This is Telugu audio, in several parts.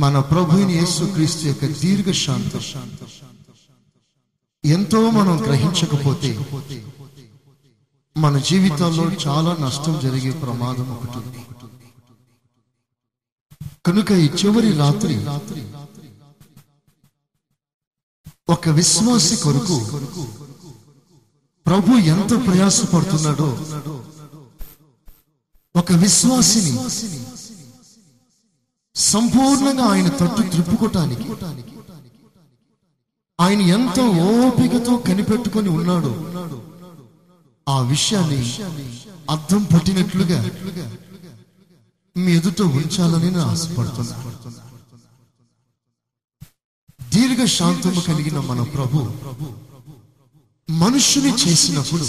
మన ప్రభుని యేసు క్రీస్తు యొక్క దీర్ఘ శాంత ఎంతో మనం గ్రహించకపోతే మన జీవితంలో చాలా నష్టం జరిగే ప్రమాదం ఒకటి ఉంది. కనుక ఈ చివరి రాత్రి ఒక విశ్వాసి కొరకు ప్రభు ఎంత ప్రయాసపడుతున్నాడో ఒక విశ్వాసిని సంపూర్ణంగా ఆయన తట్టు త్రిప్పుకోటానికి. ఆయన ఎంత ఓపికతో కనిపెట్టుకొని ఉన్నాడు. ఆ విషయాన్ని అర్థం పట్టినట్లుగా మీ ఎదుట ఉంచాలని నేను ఆశపడుతున్నా. దీర్ఘ శాంతము కలిగిన మన ప్రభు మనుషుని చేసినప్పుడు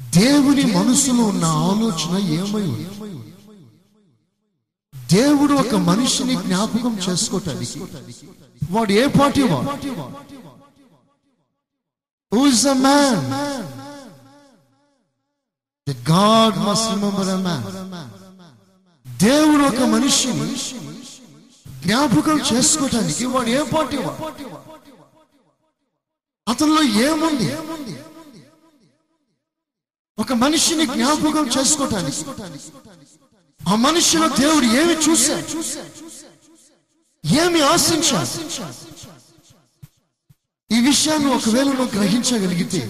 దేవుని మనసులో ఉన్న ఆలోచన ఏమై ఉంది? దేవుడు ఒక మనిషిని జ్ఞాపకం చేసుకోవటానికి వాడు ఏ పాటి వాడు? Who's a man? That God దేవుడు ఒక మనిషిని జ్ఞాపకం చేసుకోవటానికి వాడు ఏ పాటి అతనిలో ఏముంది? ఒక మనిషిని జ్ఞాపకం చేసుకోవటానికి ఆ మనిషిలో దేవుడు ఏమి చూశాడు? ఏమి ఆశించాడు? ఈ విషయాన్ని ఒకవేళ నువ్వు గ్రహించగలిగితే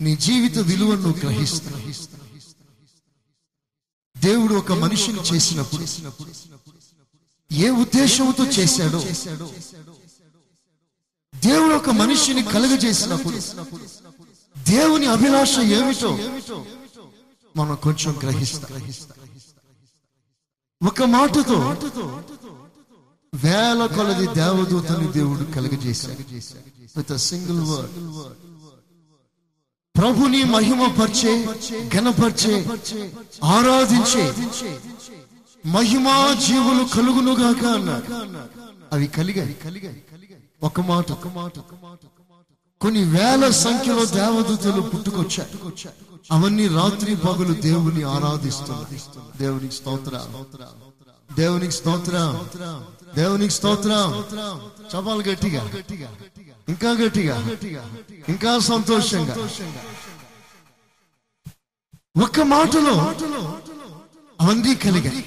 నీ జీవిత విలువను గ్రహిస్తా దేవుడు ఒక మనిషిని చేసినప్పుడు ఏ ఉద్దేశంతో చేశాడో దేవుడు ఒక మనిషిని కలుగజేసినప్పుడు దేవుని అభిలాష ఏమిటో మనం కొంచెం గ్రహిస్తా. ఒక మాటతో వేల కొలది దేవదూతని దేవుడు కలుగజేశాడు. విత్ సింగిల్ వర్డ్ ప్రభుని మహిమపరిచే ఘనపరిచే ఆరాధించే మహిమా జీవులు కలుగునుగాక అన్నాడు. అవి కలిగాయి. కలిగాయి ఒక మాట ఒక మాట ఒక మాట. కొన్ని వేల సంఖ్యలో దేవదూతలు పుట్టుకొచ్చాయి అవన్నీ రాత్రి పగులు దేవుని ఆరాధిస్తున్నారు. దేవునికి స్తోత్ర దేవునికి స్తోత్ర దేవునికి స్తోత్ర చపాలు గట్టిగా. ఇంకా గట్టిగా. ఇంకా సంతోషంగా. ఒక్క మాటలో అవన్నీ కలిగాయి.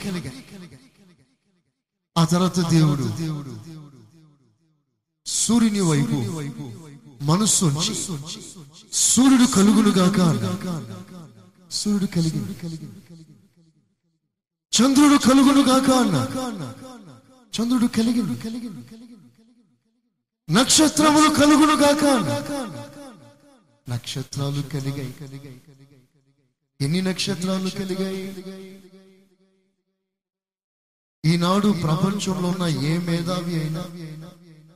ఆ తర్వాత దేవుడు సూర్యుని వైపు వైపు మనస్సు సూర్యుడు కలుగునుగాక సూర్యుడు కలిగి చంద్రుడు కలుగునుగాక అన్నాడు. చంద్రుడు కలిగి నక్షత్రములు కలుగునుగాక నక్షత్రాలు కలిగాయి. ఎన్ని నక్షత్రాలు కలిగాయి? ఈనాడు ప్రపంచంలో ఉన్న ఏ మేధావి అయినా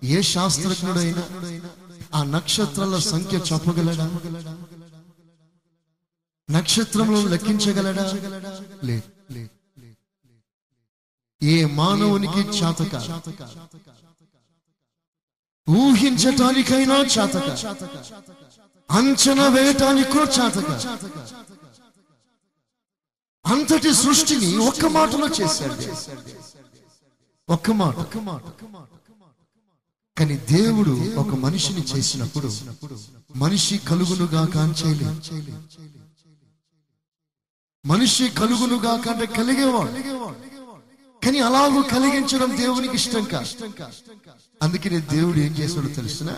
ఏ శాస్త్రజ్ఞుడైనా ఆ నక్షత్రాల సంఖ్య చెప్పగలడా నక్షత్రంలో లెక్కించగలడా? లేదు. ఏ మానవునికి చాతక? ఊహించటానికైనా చాతక? అంచనా వేయటానికో చాతక? అంతటి సృష్టిని ఒక్క మాటలో చేశాడు. ఒక్క మాట ఒక్క మాట ఒక్క మాట. కానీ దేవుడు ఒక మనిషిని చేసినప్పుడు మనిషి కలుగునుగా కాంచేయలేదు మనిషి కలుగునుగా కంటే కలిగేవాడు. కానీ అలాగూ కలిగించడం దేవునికి ఇష్టం కాదు అందుకనే దేవుడు ఏం చేశాడో తెలిసిన?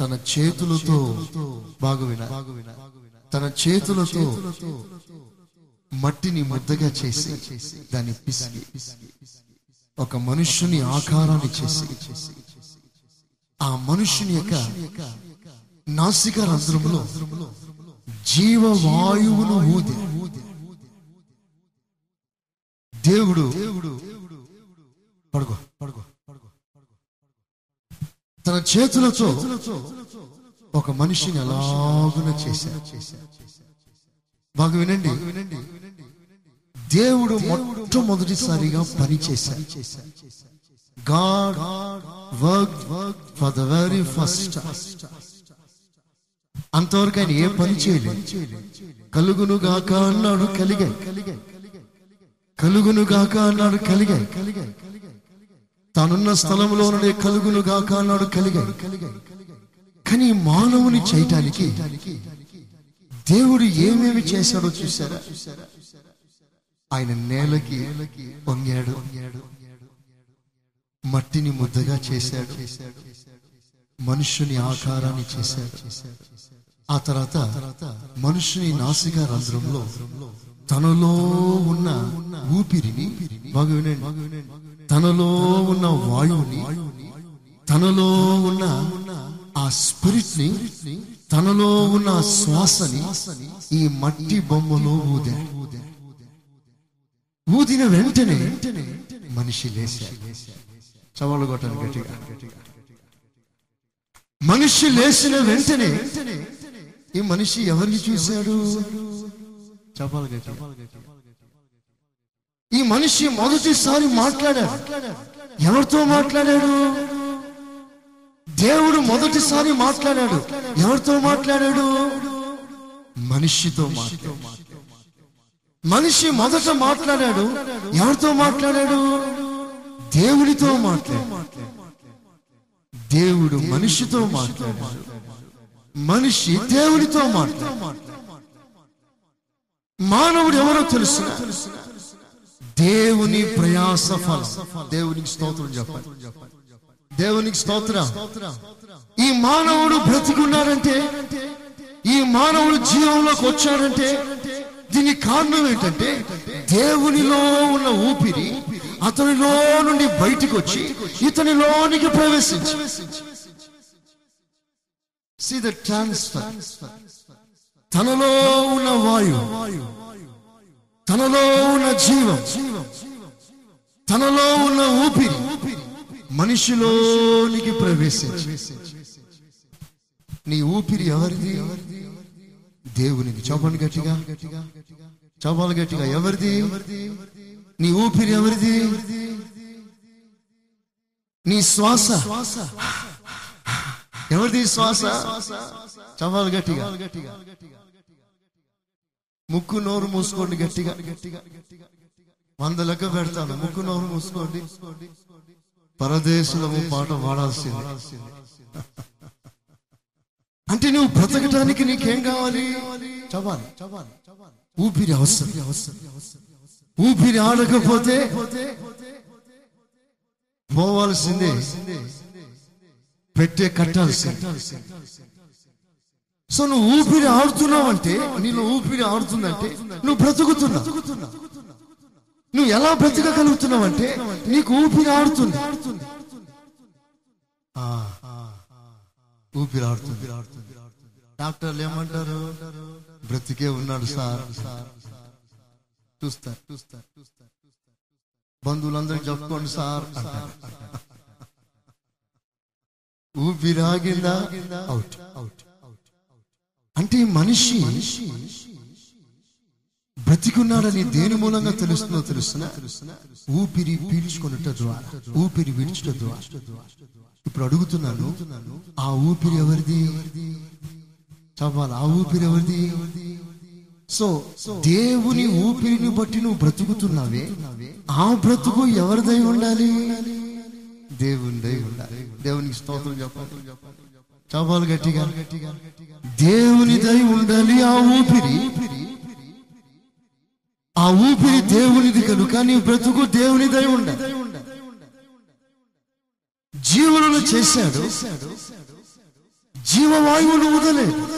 తన చేతులతో బాగువిన? తన చేతులతో మట్టిని ముద్దగా చేసి దాన్ని పిసిగి ఒక మనుష్యుని ఆకారాన్ని చేసి. ఆ మనుషుని యొక్క నాసిక రంధ్రములో జీవవాయువును ఊది. దేవుడు పడుకో పడుకో పడుకో తన చేతులతో ఒక మనిషిని అలాగున చేశారు బాగా వినండి. వినండి దేవుడు మొట్టమొదటిసారిగా పని చేశారు God worked for for the very first అంతవరకు ఆయన ఏ పని చేయలేదు. కలుగును గాక అన్నాడు కలిగే. కలుగును గాక అన్నాడు కలిగాయి తానున్న స్థలంలోనే కలుగును గాక అన్నాడు కలిగాయి కానీ మానవుని చేయటానికి దేవుడు ఏమేమి చేశాడో చూసారా ఆయన నేలకి వంగాడు. మట్టిని ముద్దగా చేశాడు. మనుష్యుని ఆకారాన్ని చేశాడు. ఆ తర్వాత మనుషుని నాసిక రంధ్రంలో తనలో ఉన్న ఊపిరిని తనలో ఉన్న వాయువుని తనలో ఉన్న ఆ స్పిరిట్ని తనలో ఉన్న శ్వాసని ఈ మట్టి బొమ్మలో ఊదే ఊదిన వెంటనే మనిషి లేచాడు చవాళ్ళు కొట్టాను గట్టిగా. మనిషి లేచిన వెంటనే ఈ మనిషి ఎవరిని చూశాడు? చెప్పాలి గట్టిగా. ఈ మనిషి మొదటిసారి మాట్లాడాడు. ఎవరితో మాట్లాడాడు? దేవుడు మొదటిసారి మాట్లాడాడు. ఎవరితో మాట్లాడాడు? మనిషితో మాట్లాడాడు. మనిషి మొదట మాట్లాడాడు. ఎవరితో మాట్లాడాడు? దేవుడితో మాట్లాడాడు దేవుడు మనిషితో మాట్లాడాడు మనిషి దేవుడితో మాట్లాడాడు మానవుడు ఎవరో తెలుసు దేవుని ప్రయాస ఫలం. దేవునికి స్తోత్రం చెప్పాలి దేవునికి స్తోత్రం. ఈ మానవుడు బ్రతికున్నాడంటే ఈ మానవుడు జీవంలోకి వచ్చాడంటే దీనికి కారణం ఏంటంటే దేవునిలో ఉన్న ఊపిరి అతనిలో నుండి బయటికి వచ్చి ఇతనిలోనికి ప్రవేశించి. సి ద ట్రాన్స్ఫర్ తనలో ఉన్న వాయు తనలో ఉన్న జీవం తనలో ఉన్న ఊపిరి మనిషిలోనికి ప్రవేశించి. నీ ఊపిరి ఎవరిది? దేవునికి. చౌపని గట్టిగా. చౌపాలు గట్టిగా. ఎవరిది? నీ ఊపిరి ఎవరిది నీ శ్వాస ఎవరిది శ్వాస చవాలు గట్టిగా ముక్కు నోరు మూసుకోండి గట్టిగా వంద లెక్క పెడతాను ముక్కు నోరు మూసుకోండి పరదేశులము పాట పాడాల్సింది అంటే నువ్వు బ్రతకటానికి నీకేం కావాలి చవాలి ఊపిరి అవసరం ఊపిరి ఆడకపోతే పోవాల్సిందే. పెట్టే కట్టాల్సిందే. సో నువ్వు ఊపిరి ఆడుతున్నావు అంటే నీలో ఊపిరి ఆడుతుందంటే నువ్వు బ్రతుకుతున్నావు. నువ్వు ఎలా బ్రతకగలుగుతున్నావు అంటే నీకు ఊపిరి ఆడుతుంది. ఊపిరి ఆడుతుంది. డాక్టర్లు ఏమంటారు? బ్రతికే ఉన్నాడు సార్. చూస్తారు చూస్తారు చూస్తారు చూస్తారు. బంధువులందరూ చెప్పుకోండి సార్ ఊపిరాగిందా అవుట్ ఆగిందా అవుట్ అవుట్ అంటే ఈ మనిషి బ్రతికున్నాడని దేని మూలంగా తెలుస్తుందో తెలుస్తున్నా? ఊపిరి పీల్చుకున్నట్టు ద్వారా ఊపిరి విడిచుట ద్వారా. ఇప్పుడు అడుగుతున్నాను ఆ ఊపిరి ఎవరిది? చవ్వాలి ఆ ఊపిరి ఎవరిది? సో దేవుని ఊపిరిని బట్టి నువ్వు బ్రతుకుతున్నావే? ఆ బ్రతుకు ఎవరిదై ఉండాలి? దేవునిదై ఉండాలి. దేవునికి స్తోత్రం చెప్పాలి. చెప్పాలి గట్టిగా. దేవుని దై ఉండాలి ఆ ఊపిరి. ఆ ఊపిరి దేవునిది కనుక నీ బ్రతుకు దేవుని దై ఉండాలి. జీవులను చేశాడు. జీవవాయువును ఊదలే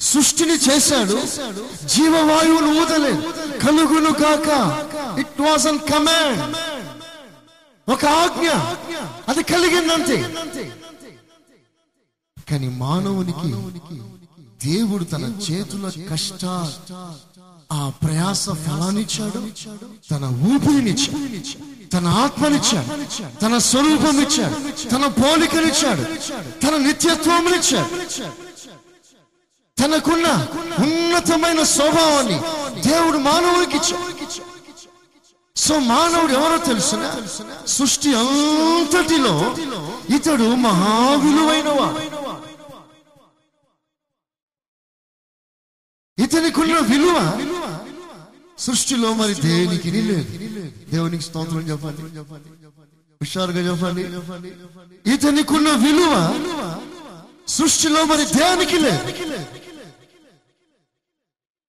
సృష్టిని చేశాడు. జీవవాయువును ఊదలే. కలుగును కాక. ఇట్ వాస్ అన్ కమాండ్ ఒక ఆజ్ఞ. అది కలిగిందంతే. కానీ మానవునికి దేవుడు తన చేతుల కష్ట ఆ ప్రయాస ఫలాన్నిచ్చాడు తన ఊపిరినిచ్చాడు తన ఆత్మనిచ్చాడు తన స్వరూపం ఇచ్చాడు. తన పోలికనిచ్చాడు తన నిత్యత్వమునిచ్చాడు తనకున్న ఉన్నతమైన స్వభావాన్ని దేవుడు మానవుడికి సో మానవుడు ఎవరో తెలుసిన? సృష్టి అంతటిలో ఇతడు మహావిలువైనవాడు. ఇతనికున్న విలువ సృష్టిలో మరి దేనికి లేదు. దేవునికి స్తోత్రం చెప్పాలి హుషారుగా చెప్పాలి ఇతనికున్న విలువ సృష్టిలో మరి దేనికి లేదు?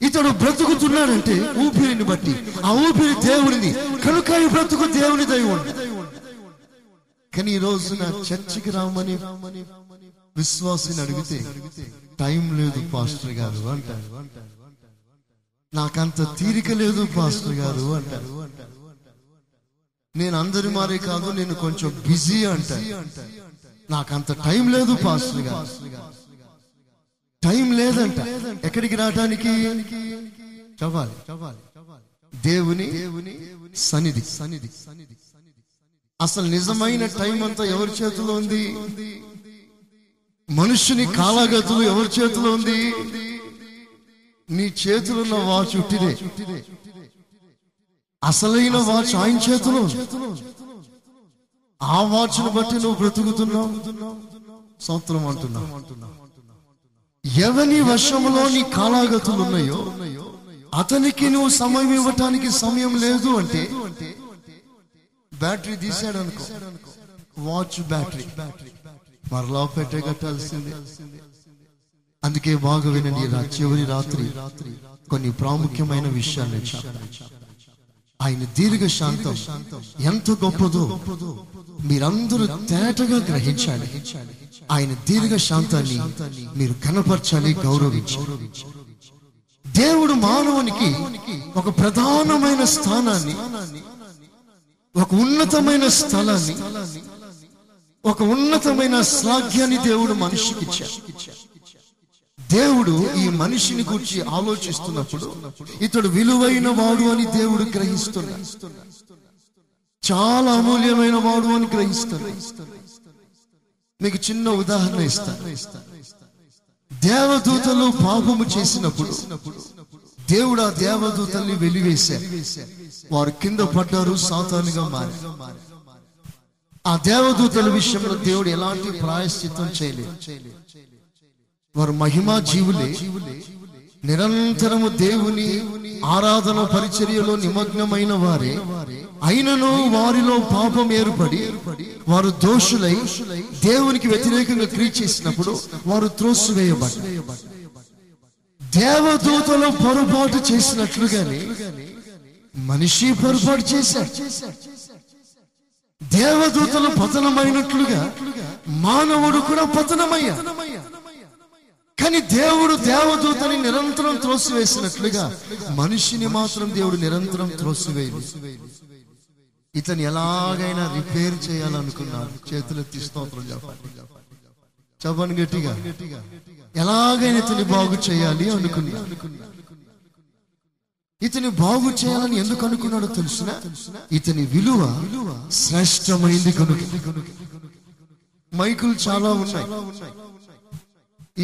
ఇతడు బ్రతుకుతున్నాడంటే ఊపిరిని బట్టి. ఆ ఊపిరి దేవుడిని కనుక ఈ బ్రతుకు దేవుని దైవం కానీ ఈ రోజున చర్చికి రామని విశ్వాసిని అడిగితే టైం లేదు పాస్టర్ గారు అంటారు. నాకంత తీరిక లేదు పాస్టర్ గారు అంటారు. నేను అందరి మారే కాదు నేను కొంచెం బిజీ నాకు నాకంత టైం లేదు పాస్టర్ గారు. టైం లేదంట. ఎక్కడికి రావడానికి చవాలి దేవుని దేవుని సన్నిధి. సన్నిధి సన్నిధి అసలు నిజమైన టైం అంతా ఎవరి చేతిలో ఉంది? మనుషుని కాలగతులు ఎవరి చేతిలో ఉంది? నీ చేతిలో ఉన్న వాచ్ ఉట్టిదే. అసలైన వాచ్ ఆయన చేతిలో ఉంది. ఆ వాచ్ను బట్టి నువ్వు బ్రతుకుతున్నావు. సంవత్సరం అంటున్నావు ఎవని వశములో నీ కాలాగతులు ఉన్నాయో అతనికి నువ్వు సమయం ఇవ్వటానికి సమయం లేదు అంటే బ్యాటరీ తీసాడు అనుకో వాచ్ బ్యాటరీ. మరలా పెట్టే అందుకే బాగా వినండి చివరి రాత్రి కొన్ని ప్రాముఖ్యమైన విషయాలు ఆయన దీర్ఘ శాంతం ఎంత గొప్పదో. మీరందరూ తేటగా గ్రహించాలి. ఆయన దీర్ఘ శాంతాన్ని మీరు కనపరచాలి గౌరవించాలి దేవుడు మానవునికి ఒక ప్రధానమైన స్థానాన్ని ఒక ఉన్నతమైన స్థలాన్ని ఒక ఉన్నతమైన శ్లాఘ్యాన్ని దేవుడు మనిషికి దేవుడు ఈ మనిషిని గురించి ఆలోచిస్తున్నప్పుడు ఇతడు విలువైన వాడు అని దేవుడు గ్రహిస్తున్నా చాలా అమూల్యమైన వాడు అని గ్రహిస్తున్నాడు మీకు చిన్న ఉదాహరణ ఇస్తాను దేవదూతలు పాపము చేసినప్పుడు దేవుడు ఆ దేవదూతల్ని వెలివేశారు. వారు కింద పడ్డారు సాతానుగా మారి ఆ దేవదూతల విషయంలో దేవుడు ఎలాంటి ప్రాయశ్చిత్తం చేయలేదు. వారు మహిమా జీవులే. నిరంతరము దేవుని ఆరాధన పరిచర్యలో నిమగ్నమైన వారే. అయినను వారిలో పాపం ఏర్పడి వారు దోషులై దేవునికి వ్యతిరేకంగా క్రియ చేసినప్పుడు వారు త్రోసివేయబడ్డారు. దేవదూతలు పొరపాటు చేసినట్లుగానే మనిషి పొరపాటు చేశారు దేవదూతలు పతనమైనట్లుగా మానవుడు కూడా పతనమయ్యా కానీ దేవుడు దేవదూతని నిరంతరం త్రోసివేసినట్లుగా మనిషిని మాత్రం దేవుడు నిరంతరం త్రోసివేయదు ఇతను ఎలాగైనా రిపేర్ చేయాలనుకున్నాను చేతులెత్తి స్తోత్రం చెప్పండి. చెప్పండి గట్టిగా. ఎలాగైనా ఇతని బాగు చేయాలి అనుకున్నా ఇతని బాగు చేయాలని ఎందుకు అనుకున్నాడో తెలుసిన? ఇతని విలువ శ్రేష్టమైంది కనుక. మైకులు చాలా ఉన్నాయి.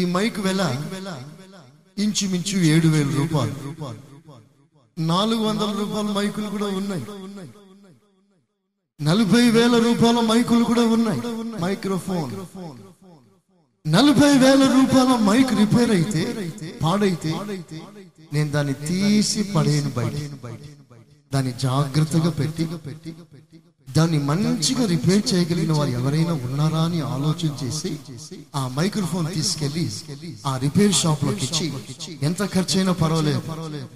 ఈ మైక్ వెల ఇంచుమించు ఏడు వేల రూపాయలు. నాలుగు వందల రూపాయల మైకులు కూడా ఉన్నాయి. నలభై వేల రూపాయల మైకులు కూడా ఉన్నాయి. మైక్రోఫోన్. నలభై వేల రూపాయల మైక్ రిపేర్ అయితే పాడైతే నేను దాన్ని తీసి పడేయను బయట దాన్ని జాగ్రత్తగా పెట్టి దాన్ని మంచిగా రిపేర్ చేయగలిగిన వారు ఎవరైనా ఉన్నారా అని ఆలోచన చేసి ఆ మైక్రోఫోన్ తీసుకెళ్ళి ఆ రిపేర్ షాప్లోకి ఇచ్చి ఎంత ఖర్చైనా పర్వాలేదు.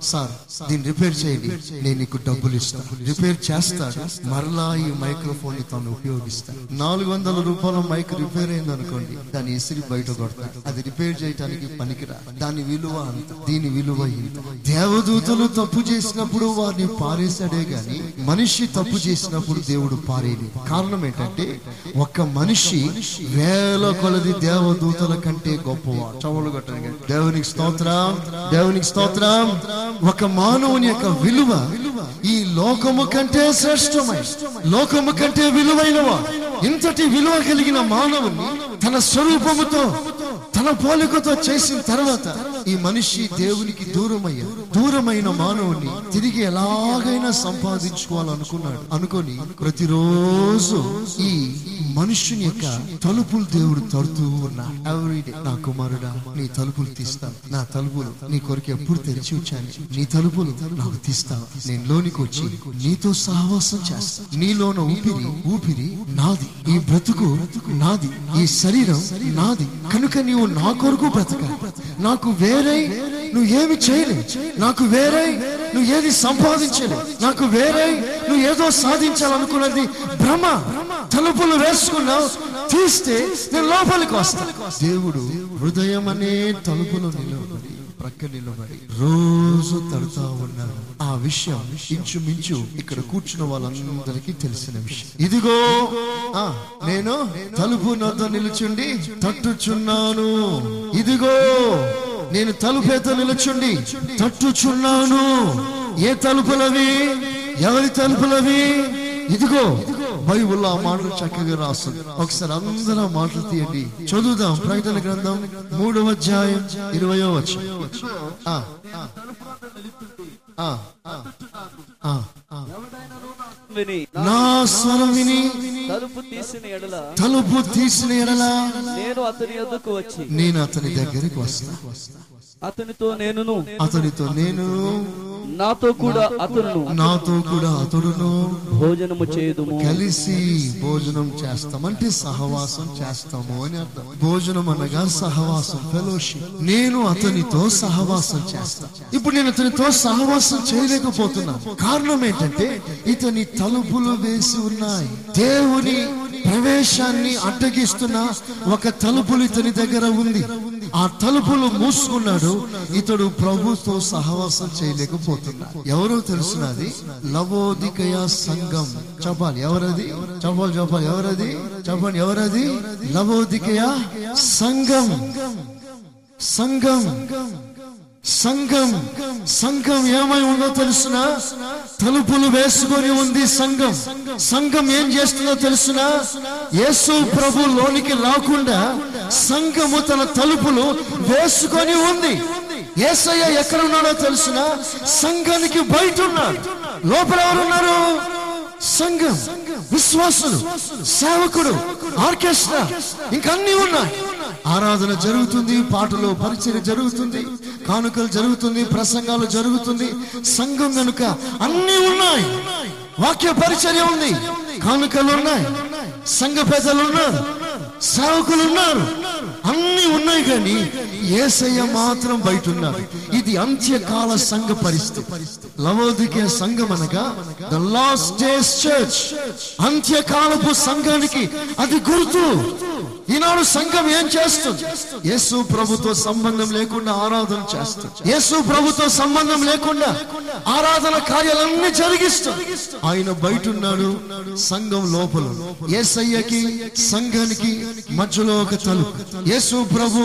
సార్ దీన్ని రిపేర్ చేయండి. నేను నీకు డబ్బులు ఇస్తాను రిపేర్ చేస్తాడు. మరలా ఈ మైక్రోఫోన్ని తాను ఉపయోగిస్తాను నాలుగు వందల రూపాయల మైక్ రిపేర్ అయింది అనుకోండి దాన్ని ఇసిరి బయట కొడతాడు. అది రిపేర్ చేయడానికి పనికిరా. దాని విలువ అంత దీని విలువ ఇంత. దేవదూతలు తప్పు చేసినప్పుడు వారిని పారేశాడే గాని మనిషి తప్పు చేసినప్పుడు దేవుడు పారేది. కారణం ఏంటంటే ఒక మనిషి వేల కొలది దేవదూతల కంటే గొప్పవాడు. చవలు కొట్టండి దేవునికి స్తోత్రం దేవునికి స్తోత్రం. ఒక మానవుని యొక్క విలువ ఈ లోకము కంటే శ్రేష్టమై లోకము కంటే విలువైనవా ఇంతటి విలువ కలిగిన మానవుని తన స్వరూపముతో తన పోలికతో చేసిన తర్వాత ఈ మనిషి దేవునికి దూరమయ్యాడు దూరమైన మానవుని తిరిగి ఎలాగైనా సంపాదించుకోవాలనుకున్నాడు. అనుకొని ప్రతిరోజు ఈ మనుషుని యొక్క తలుపులు దేవుడు తడుతూ ఉన్నాడు. ఎవ్రీడే నా కుమారుడా నీ తలుపులు తీస్తాను. నా తలుపులు నీ కొరకు ఎప్పుడు తెరిచి వచ్చాను నీ తలుపులు నాకు తీస్తావు. నేను లోనికి వచ్చి నీతో సహవాసం చేస్తా. నీలోన ఊపిరి ఊపిరి నాది. ఈ బ్రతుకు నాది. ఈ శరీరం నాది. కనుక నీవు నా కొరకు బ్రతక. నాకు వేరే నువ్వు ఏమి చేయలేవు. నాకు వేరే నువ్వు ఏది సంపాదించలేవు. నాకు వేరే నువ్వు ఏదో సాధించాలనుకున్నది భ్రమ తలుపులు వేసుకున్నావు. తీస్తే నేను లోపలికి వస్తా. దేవుడు హృదయం అనే తలుపులు నిలవు ప్రక్క నిలబడి రోజు తడుతా ఉన్నారు ఆ విషయం ఇంచుమించు ఇక్కడ కూర్చున్న వాళ్ళందరికీ తెలిసిన విషయం. ఇదిగో ఆ నేను తలుపు నద్ద నిలుచుండి తట్టుచున్నాను. ఇదిగో నేను తలుపేత నిలుచుండి తట్టుచున్నాను. ఏ తలుపులవి? ఎవరి తలుపులవి? ఇదిగో బైబుల్లో ఆ మాటలు చక్కగా రాస్తుంది ఒకసారి అందరూ మాటలు తీయండి. చదువుదాం ప్రకటన గ్రంథం మూడవ అధ్యాయం ఇరవయో వచ్చి నా స్వరం విని తలుపు తీసిన ఎడల తలుపు తీసిన ఎడలా నేను అతని యొద్దకు వచ్చి నేను అతని దగ్గరికి వస్తా. అతనితో నేనును. అతనితో నేను. నాతో కూడా అతను నాతో కూడా అతడును భోజనము చేయుదుము కలిసి భోజనం చేస్తాం అంటే సహవాసం చేస్తాము అని అర్థం. భోజనం అనగా సహవాసం ఫెలోషిప్ నేను అతనితో సహవాసం చేస్తాను ఇప్పుడు నేను అతనితో సహవాసం చేయలేకపోతున్నాను కారణం ఏంటంటే ఇతని తలుపులు వేసి ఉన్నాయి. దేవుని ప్రవేశాన్ని అడ్డగిస్తున్న ఒక తలుపులు ఇతని దగ్గర ఉంది. ఆ తలుపులు మూసుకున్నాడు. ఇతడు ప్రభుతో సహవాసం చేయలేకపోతున్నాడు ఎవరో తెలుసున్నది లవోదికయ సంఘం. చెప్పాలి ఎవరది? చెప్పాలి చెప్పాలి ఎవరది? చెప్పండి ఎవరది? లవోదికయ సంఘం. సంఘం. సంఘం సంఘం ఏమై ఉందో తెలుసునా? తలుపులు వేసుకొని ఉంది సంఘం. సంఘం ఏం చేస్తుందో తెలుసునా? యేసు ప్రభు లోనికి రాకుండా సంఘము తన తలుపులు వేసుకొని ఉంది. ఏసయ్య ఎక్కడ ఉన్నాడో తెలుసునా? సంఘానికి బయట ఉన్నాడు. లోపల ఎవరున్నారు? సంఘం. విశ్వాసులు సేవకుడు ఆర్కెస్ట్రా ఇంకా అన్ని ఉన్నాయి. ఆరాధన జరుగుతుంది పాటలు పరిచయం జరుగుతుంది కానుకలు జరుగుతుంది ప్రసంగాలు జరుగుతుంది సంఘం కనుక అన్ని ఉన్నాయి. వాక్య పరిచర్య ఉంది కానుకలు ఉన్నాయి సంఘ పెద్దలు ఉన్నారు సేవకులు ఉన్నారు. అన్ని ఉన్నాయి కానీ ఏసయ్య మాత్రం బయట ఉన్నారు ఇది అంత్యకాల సంఘ పరిస్థితి. లవోదికే సంఘం అనగా ద లాస్ట్ డేస్ చర్చ్. అంత్యకాలపు సంఘానికి అది గుర్తు. ఈనాడు సంఘం ఏం చేస్తుంది? యేసు ప్రభుతో సంబంధం లేకుండా ఆరాధన చేస్తుంది. యేసు ప్రభుతో సంబంధం లేకుండా ఆరాధన కార్యాలన్నీ జరిగిస్తుంది. ఆయన బయట ఉన్నాడు సంఘం లోపల. ఏసయ్యకి సంఘానికి మధ్యలో ఒక తలుపు. యేసు ప్రభు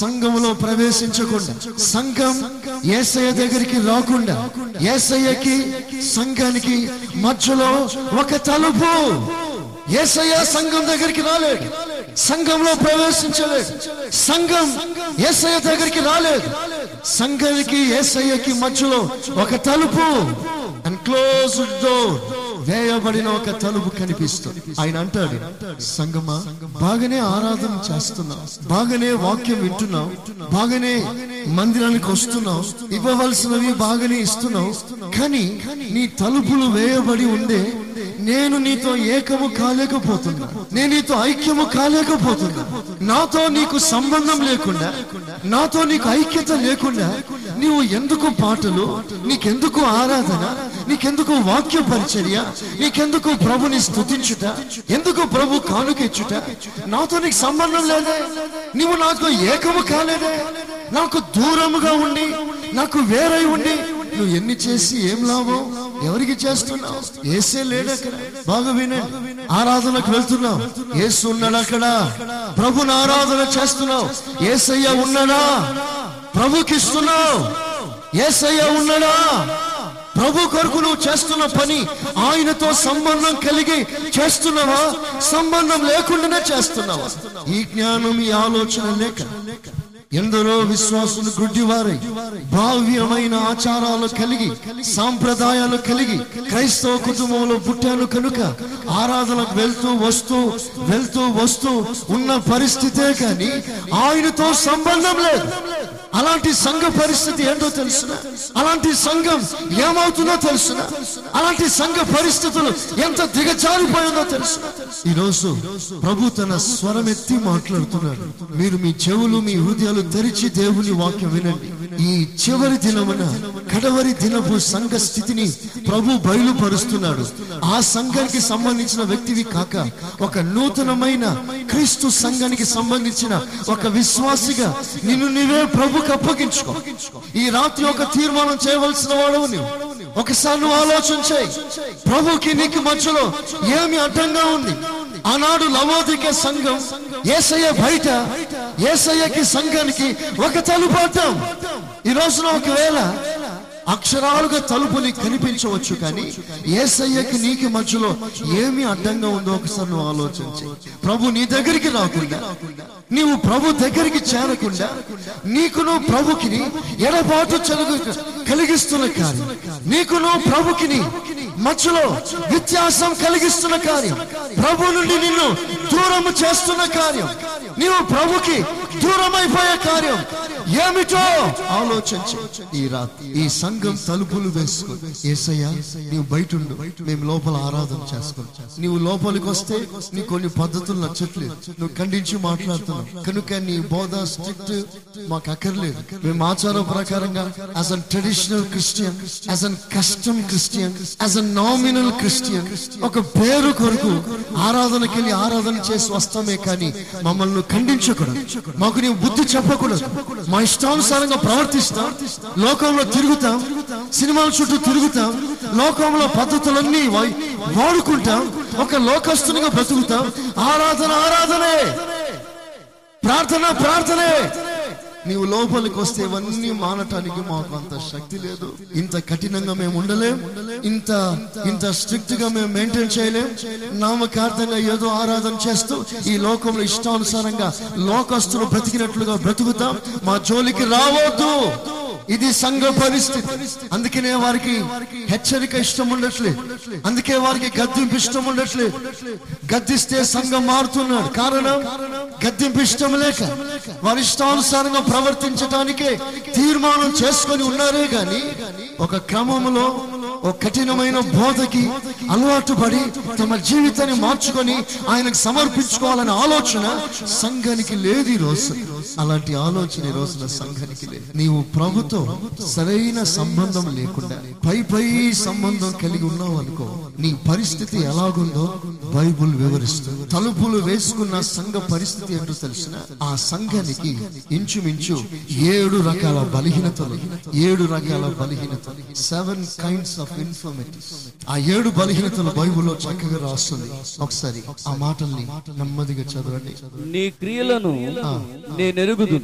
సంఘంలో ప్రవేశించకుండా సంఘం ఏసయ్య దగ్గరికి రాకుండా ఏసయ్యకి సంఘానికి మధ్యలో ఒక తలుపు. ఏసయ్య సంఘం దగ్గరికి రాలేడు. సంఘంలో ప్రవేశించలేదు. సంఘం ఏసయ్య దగ్గరికి రాలేదు. సంఘానికి ఏసయ్యకి మధ్యలో ఒక తలుపు. అండ్ క్లోజ్ డోర్ వేయబడిన ఒక తలుపు కనిపిస్తుంది ఆయన అంటాడు సంగమా బాగానే ఆరాధన చేస్తున్నావు బాగానే వాక్యం వింటున్నావు బాగానే మందిరానికి వస్తున్నావు ఇవ్వవలసినవి బాగానే ఇస్తున్నావు కానీ నీ తలుపులు వేయబడి ఉండే నేను నీతో ఏకము కాలేకపోతున్నా నేను నీతో ఐక్యము కాలేకపోతున్నా నాతో నీకు సంబంధం లేకుండా నాతో నీకు ఐక్యత లేకుండా నీవు ఎందుకు పాటలు నీకెందుకు ఆరాధన నీకెందుకు వాక్య పరిచర్య నీకెందుకు ప్రభుని స్థుతించుట ఎందుకు ప్రభు కానుకెచ్చుట నాతో నీకు సంబంధం లేదే. నువ్వు నాకు ఏకము కాలేదే. నాకు దూరముగా ఉండి నాకు వేరై ఉండి నువ్వు ఎన్ని చేసి ఏం లాభం? ఎవరికి చేస్తున్నావు? ఏసే లేడు అక్కడ. బాగా వినండి. ఆరాధనకు వెళ్తున్నావు. ఏసు ఉన్నాడు అక్కడ. ప్రభుని ఆరాధన చేస్తున్నావు. ఏసయ్య ఉన్నాడా? ప్రభుకి ఇస్తున్నావు ఏసయ్య ఉన్నాడా? ప్రభు కొరకు నువ్వు చేస్తున్న పని ఆయనతో సంబంధం కలిగి చేస్తున్నావా? సంబంధం లేకుండానే చేస్తున్నావా? ఈ జ్ఞానం ఈ ఆలోచన లేక. ఎందరో విశ్వాసులు గుడ్డివారై భావ్యమైన ఆచారాలు కలిగి సాంప్రదాయాలు కలిగి క్రైస్తవ కుటుంబంలో పుట్టాను కనుక ఆరాధనకు వెళ్తూ వస్తూ వెళ్తూ వస్తూ ఉన్న పరిస్థితే కానీ ఆయనతో సంబంధం లేదు. అలాంటి సంఘ పరిస్థితి ఏంటో తెలుసునా? అలాంటి సంఘం ఏమవుతుందో తెలుసునా? అలాంటి సంఘ పరిస్థితులు ఎంత దిగజారిపోయిందో తెలుసు ఈ రోజు ప్రభు తన స్వరం ఎత్తి మాట్లాడుతున్నాడు. మీరు మీ చెవులు మీ హృదయాలు తెరిచి దేవుని వాక్యం వినండి. ఈ చివరి దినమున కడవరి దినపు సంఘ స్థితిని ప్రభు బయలుపరుస్తున్నాడు. ఆ సంఘానికి సంబంధించిన వ్యక్తివి కాక ఒక నూతనమైన క్రీస్తు సంఘానికి సంబంధించిన ఒక విశ్వాసిగా నిన్ను నీవే ప్రభుకి అప్పగించుకో. ఈ రాత్రి ఒక తీర్మానం చేయవలసిన వాడవు నువ్వు ఒకసారి నువ్వు ఆలోచన ప్రభుకి నీకు మధ్యలో ఏమి అడ్డంగా ఉంది? ఆనాడు లవోదిక సంఘం ఏసయ్య బయట ఏసయ్యకి సంఘానికి ఒక తలుపు అడ్డం ఈ రోజున ఒకవేళ అక్షరాలుగా తలుపుని కనిపించవచ్చు కానీ ఏసయ్యకి నీకు మధ్యలో ఏమి అడ్డంగా ఉందో ఒకసారి నువ్వు ఆలోచించి. ప్రభు నీ దగ్గరికి రాకుండా నీవు ప్రభు దగ్గరికి చేరకుండా నీకును ప్రభుకిని ఎడబాటు చదువు కలిగిస్తున్న కార్యం. నీకును ప్రభుకిని మధ్యలో వ్యత్యాసం కలిగిస్తున్న కార్యం. ప్రభు నుండి నిన్ను దూరము చేస్తున్న కార్యం. నీవు ప్రభుకి దూరమైపోయే కార్యం. ఏమిటో ఆలోచించి. ఈ రాత్రి ఈ సంఘం తలుపులు వేసుకో. ఏసయ్యా నీవు బయట ఉండు మేము లోపల ఆరాధన చేసుకుంటాం నీవు లోపలికి వస్తే నీ కొన్ని పద్ధతులు నచ్చట్లేదు. నువ్వు ఖండించి మాట్లాడుతున్నావు. కనుక నీ బోధ స్ట్రిక్ట్ మాకు అక్కర్లేదు. మేము ఆచార ప్రకారంగా as an traditional Christian as an custom Christian as an nominal Christian ఒక పేరు కొరకు ఆరాధనకి వెళ్ళి ఆరాధన చేసి వస్తామే కానీ మమ్మల్ని ఖండించకూడదు. మాకు నీవు బుద్ధి చెప్పకూడదు. మా ఇష్టానుసారంగా ప్రవర్తిస్తాం. లోకంలో తిరుగుతాం. సినిమాల చుట్టూ తిరుగుతాం. లోకంలో పద్ధతులన్నీ వాడుకుంటాం. ఒక లోకస్తునిగా బ్రతుకుతాం. ఆరాధన ఆరాధనే. ప్రార్థన ప్రార్థనే. నీవు లోపలికి వస్తే ఇవన్నీ మానటానికి మాకు అంత శక్తి లేదు. ఇంత కఠినంగా మేము ఉండలేం. ఇంత ఇంత స్ట్రిక్ట్గా మేము మెయింటైన్ చేయలేం. నామకార్థంగా ఏదో ఆరాధన చేస్తూ ఈ లోకంలో ఇష్టానుసారంగా లోకస్తులు బ్రతికినట్లుగా బ్రతుకుతాం. మా జోలికి రావద్దు. ఇది సంఘ పరిస్థితి. అందుకనే వారికి హెచ్చరిక ఇష్టం ఉండట్లేదు అందుకే వారికి గద్దెంపు ఇష్టం ఉండట్లేదు గద్దిస్తే సంఘం మారుతున్నాడు. కారణం? గద్దెంపు ఇష్టం లేక. వారి ఇష్టానుసారంగా ప్రవర్తించడానికే తీర్మానం చేసుకొని ఉన్నారే గాని ఒక క్రమంలో ఒక కఠినమైన బోధకి అలవాటు పడి తమ జీవితాన్ని మార్చుకొని ఆయనకు సమర్పించుకోవాలనే ఆలోచన సంఘానికి లేదు ఈ రోజు. అలాంటి ఆలోచన ఈ రోజున సంఘానికి లేదు. నీవు ప్రభుతో సరైన సంబంధం లేకుండా పై పై సంబంధం కలిగి ఉన్నావు అనుకో నీ పరిస్థితి ఎలాగుందో బైబుల్ వివరిస్తుంది. తలుపులు వేసుకున్న సంఘ పరిస్థితి ఏంటో తెలిసిన ఆ సంఘానికి ఇంచుమించు ఏడు రకాల బలహీనతలు ఏడు రకాల బలహీనతలు సెవెన్ కైండ్స్ ఆఫ్ ఆ ఏడు బలహీనతలు బైబుల్లో చక్కగా రాస్తుంది. ఒకసారి ఆ మాటల్ని నెమ్మదిగా చదవండి. నీ క్రియలను నేనెరుగుదు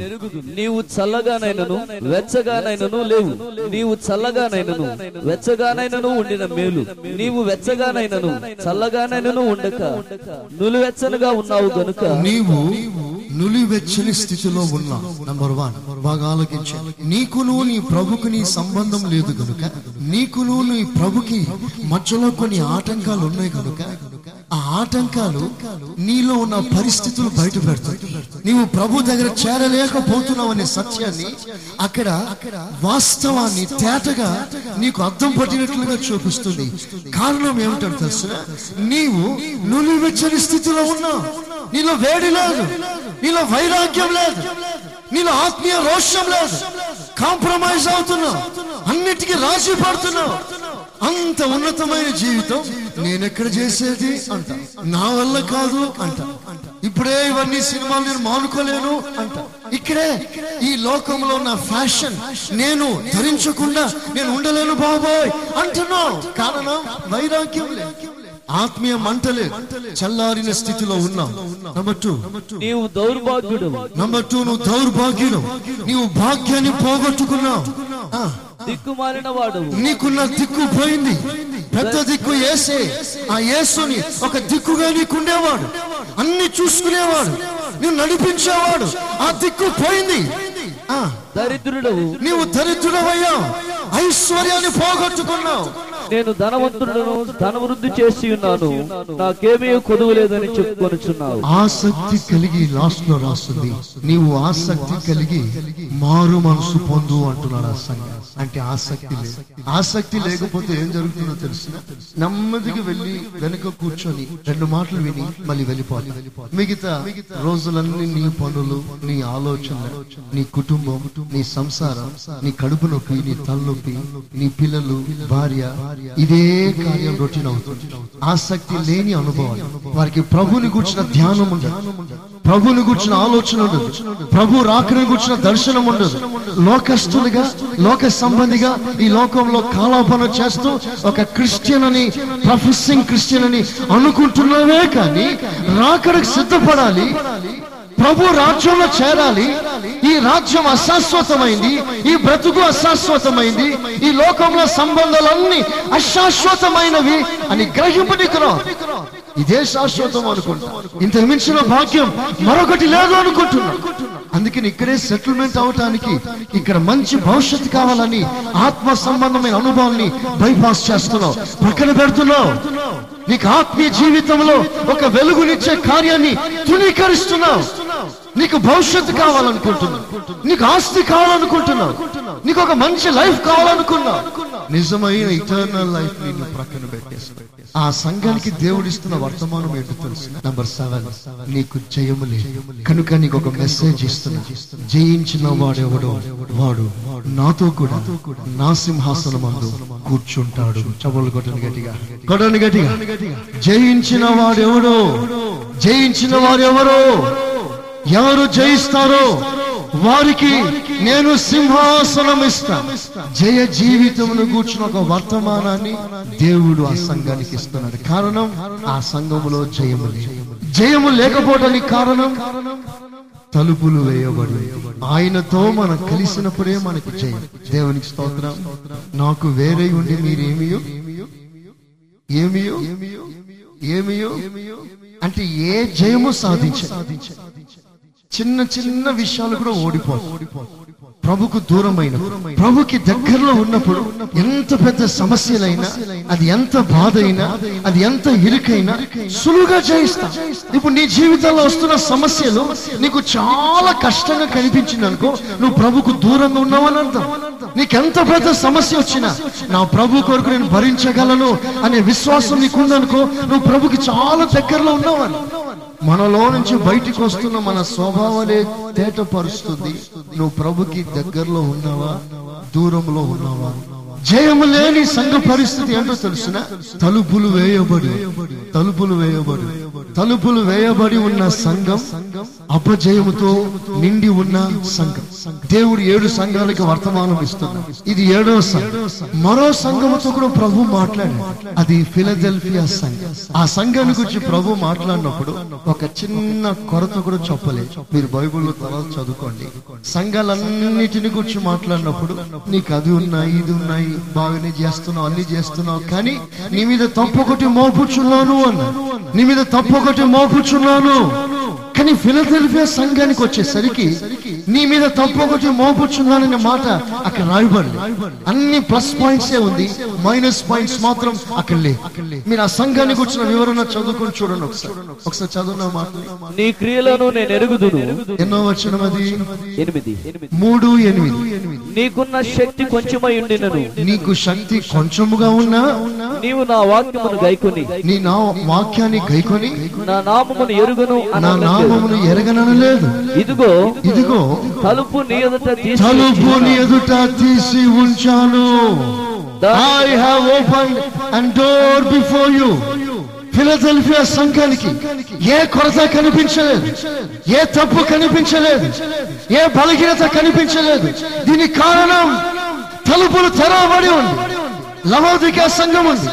నీవు చల్లగానైనను వెచ్చగానైనను లేవు. నీవు చల్లగానైనను వెచ్చగానైనను ఉండిన మేలు. నీవు వెచ్చగానైనను చల్లగానైనను ఉండక. నులివెచ్చనుగా ఉన్నావు గనుక నీవు నులివెచ్చని స్థితిలో ఉన్నా నంబర్ వన్ బాగా ఆలోచించాలి నీకును నీ ప్రభుకు నీ సంబంధం లేదు కనుక నీకును నీ ప్రభుకి మధ్యలో కొన్ని ఆటంకాలు ఉన్నాయి కనుక ఆ ఆటంకాలు నీలో ఉన్న పరిస్థితులు బయట పెడతాయి. నీవు ప్రభు దగ్గర చేరలేకపోతున్నావు అనే సత్యాన్ని అక్కడ వాస్తవాన్ని తేటగా నీకు అర్థం పట్టినట్లుగా చూపిస్తుంది. కారణం ఏమిటో తెలుసు? నీవు నులివెచ్చని స్థితిలో ఉన్నావు నీలో వేడి లేదు. నీలో వైరాగ్యం లేదు. నీలో ఆత్మీయ రోషం లేదు. కాంప్రమైజ్ అవుతున్నావు. అన్నిటికీ రాజీ పడుతున్నావు. అంత ఉన్నతమైన జీవితం నేనెక్కడ చేసేది అంట. నా వల్ల కాదు అంట. ఇప్పుడే ఇవన్నీ సినిమాలు నేను మానుకోలేను అంట. ఇక్కడే ఈ లోకంలో ఉన్న ఫ్యాషన్ నేను ధరించకుండా నేను ఉండలేను బాబోయ్ అంటున్నావు. కారణం వైరాగ్యం లేదు. ఆత్మీయ మంటలే చల్లారిన స్థితిలో ఉన్నావు. నంబర్ టూ నీవు దౌర్భాగ్యుడు నంబర్ టూ నువ్వు దౌర్భాగ్యుడు. నీవు భాగ్యాన్ని పోగొట్టుకున్నావు. దిక్కుమాలిన వాడు నీకున్న దిక్కు పోయింది. పెద్ద దిక్కు ఏసే ఆ యేసుని ఒక దిక్కుగా నీకుండేవాడు. అన్ని చూసుకునేవాడు. నువ్వు నడిపించేవాడు. ఆ దిక్కు పోయింది. ఆ, దరిద్రుడవు. నీవు దరిద్రుడవయ్యా ఐశ్వర్యాన్ని పోగొట్టుకున్నావు. నేను ధనవంతుడను ధనవృద్ధి చేసి ఉన్నాను. నాకేమీ కొదువు లేదని చెప్పుకొనుచున్నావు. ఆసక్తి కలిగి లాస్ట్లో రాస్తుంది. నీవు ఆసక్తి కలిగి మారు మనసు పొందు అంటున్నాడు ఆ సంఘం. అంటే ఆసక్తి లేదు ఆసక్తి లేకపోతే ఏం జరుగుతుందో తెలుసు? నెమ్మదిగా వెళ్ళి వెనుక కూర్చొని రెండు మాటలు విని మళ్ళీ వెళ్ళిపోవాలి. మిగతా రోజులన్నీ నీ పనులు నీ ఆలోచనలు నీ కుటుంబం నీ సంసారం నీ కడుపు నొప్పి నీ తలనొప్పి నీ పిల్లలు భార్య ఇదే కార్యం రొటీన్ అవుతుంది. ఆసక్తి లేని అనుభవాలు. వారికి ప్రభుని కూర్చున్న ధ్యానం ఉండదు. ప్రభుని కూర్చున్న ఆలోచన ఉండదు. ప్రభు రాకని కూర్చున్న దర్శనం ఉండదు. లోకస్తులుగా లోక సంబంధిగా ఈ లోకంలో కాలాపన చేస్తూ ఒక క్రిస్టియన్ అని ప్రొఫెసింగ్ క్రిస్టియన్ అని అనుకుంటున్నావే కానీ రాకడకు సిద్ధపడాలి. ప్రభు రాజ్యంలో చేరాలి. ఈ రాజ్యం అశాశ్వతమైంది. ఈ బ్రతుకు అశాశ్వతమైంది. ఈ లోకంలో సంబంధాలన్నీ అశాశ్వతమైనవి అని గ్రహింపనికురా. ఇదే శాశ్వతం అనుకుంటా. ఇంత మించిన భాగ్యం మరొకటి లేదు అనుకుంటున్నా. అందుకని ఇక్కడే సెటిల్మెంట్ అవటానికి ఇక్కడ మంచి భవిష్యత్తు కావాలని ఆత్మ సంబంధమైన అనుభవాన్ని బైపాస్ చేస్తున్నావు. పక్కన పెడుతున్నావు. నీకు ఆత్మీయ జీవితంలో ఒక వెలుగునిచ్చే కార్యాన్ని తునీకరిస్తున్నావు నీకు భవిష్యత్తు కావాలనుకుంటున్నావు. నీకు ఆస్తి కావాలనుకుంటున్నావు. నీకు ఒక మంచి లైఫ్ కావాలనుకున్నావు. నిజమైన ఇటర్నల్ లైఫ్ నిన్ను ప్రక్కన పెట్టేస్తావు ఆ సంఘానికి దేవుడు ఇస్తున్న వర్తమానం ఏంటో తెలుసు నంబర్ సెవెన్ నీకు జయము లేదు. కనుక నీకు ఒక మెసేజ్ ఇస్తున్నా. జయించిన వాడెవడో వాడు నాతో కూడా నా సింహాసనం అందు కూర్చుంటాడు. చబలు కొట్టని గట్టిగా. కొట్టని గట్టిగా. జయించిన వాడెవడో జయించిన వాడెవరో ఎవరు జయిస్తారో వారికి నేను సింహాసనం ఇస్తా. జయ జీవితమును కూర్చున్న ఒక వర్తమానాన్ని దేవుడు ఆ సంఘానికి ఇస్తున్నాడు. కారణం ఆ సంఘములో జయము జయము లేకపోవడానికి కారణం తలుపులు వేయబడి ఆయనతో మనం కలిసినప్పుడే మనకి జయం. దేవునికి స్తోత్రం. నాకు వేరే ఉండి మీరేమియో? ఏమియో? ఏమియో? అంటే ఏ జయము సాధించ చిన్న చిన్న విషయాలు కూడా ఓడిపోదు ప్రభుకు దూరమైన ప్రభుకి దగ్గరలో ఉన్నప్పుడు ఎంత పెద్ద సమస్యలైనా అది ఎంత బాధ అయినా అది ఎంత ఇరుకైనా సులువుగా జయిస్తా. ఇప్పుడు నీ జీవితంలో వస్తున్న సమస్యలు నీకు చాలా కష్టంగా కనిపించింది అనుకో నువ్వు ప్రభుకు దూరంగా ఉన్నావని అర్థం. నీకెంత పెద్ద సమస్య వచ్చినా నా ప్రభు కొరకు నేను భరించగలను అనే విశ్వాసం నీకుందనుకో నువ్వు ప్రభుకి చాలా దగ్గరలో ఉన్నావని మనలో నుంచి బయటికి వస్తున్న మన స్వభావాలే తేటపరుస్తుంది. నువ్వు ప్రభుకి దగ్గరలో ఉన్నావా? దూరంలో ఉన్నావా? జయము లేని సంఘ పరిస్థితి ఏంటో తెలుసిన? తలుపులు వేయబడి తలుపులు వేయబడి తలుపులు వేయబడి ఉన్న సంఘం అపజయముతో నిండి ఉన్న సంఘం. దేవుడు ఏడు సంఘాలకి వర్తమానం ఇస్తున్నాడు ఇది ఏడో సంఘం. మరో సంఘముతో కూడా ప్రభు మాట్లాడాడు. అది ఫిలదెల్ఫియా సంఘం. ఆ సంఘాన్ని గురించి ప్రభు మాట్లాడినప్పుడు ఒక చిన్న కొరత కూడా చెప్పలేదు మీరు బైబిల్లో తర్వాత చదువుకోండి. సంఘాలన్నిటిని గురించి మాట్లాడినప్పుడు నీకు అది ఉన్నాయి ఇది ఉన్నాయి బాగానే చేస్తున్నావు అన్ని చేస్తున్నావు. కానీ నీ మీద తప్పొకటి మోపుచున్నాను అన్న. నీ మీద తప్పొకటి మోపుచున్నాను. కానీ ఫిలదెల్ఫియా సంఘానికి వచ్చేసరికి నీ మీద తప్పొకటి మోపుచున్నాననే మాట అక్కడ రాయబడి అన్ని ప్లస్ పాయింట్స్ ఉంది మైనస్ పాయింట్స్ మాత్రం అక్కడ లే మీరు ఆ సంఘానికి వచ్చిన వివరణ చదువుకొని చూడండి ఒకసారి. ఒకసారి చదువున్న మాట నీ క్రియలను నేను ఎరుగుదును. ఎన్నో వచ్చిన అది? ఎనిమిది. మూడు ఎనిమిది. నీకున్న శక్తి కొంచెమై ఉండినను. నీకు శక్తి కొంచెముగా ఉన్నా నీవు నా వాక్యమును గైకొని నీ నా వాక్యాన్ని గైకొని నా నామమును ఎరుగును నా నామమును ఎరగనలేదు ఇదిగో ఇదిగో తలుపు నీ ఎదుట తలుపు నీ ఎదుట తీసి ఉంచాను. I have open and door before you Philadelphia సంఘానికి ఏ కొరత కనిపించలేదు ఏ తప్పు కనిపించలేదు ఏ బలహీనత కనిపించలేదు. దీనికి కారణం తలుపులు తెరవబడి ఉంది. లవోదిక సంఘం ఉంది.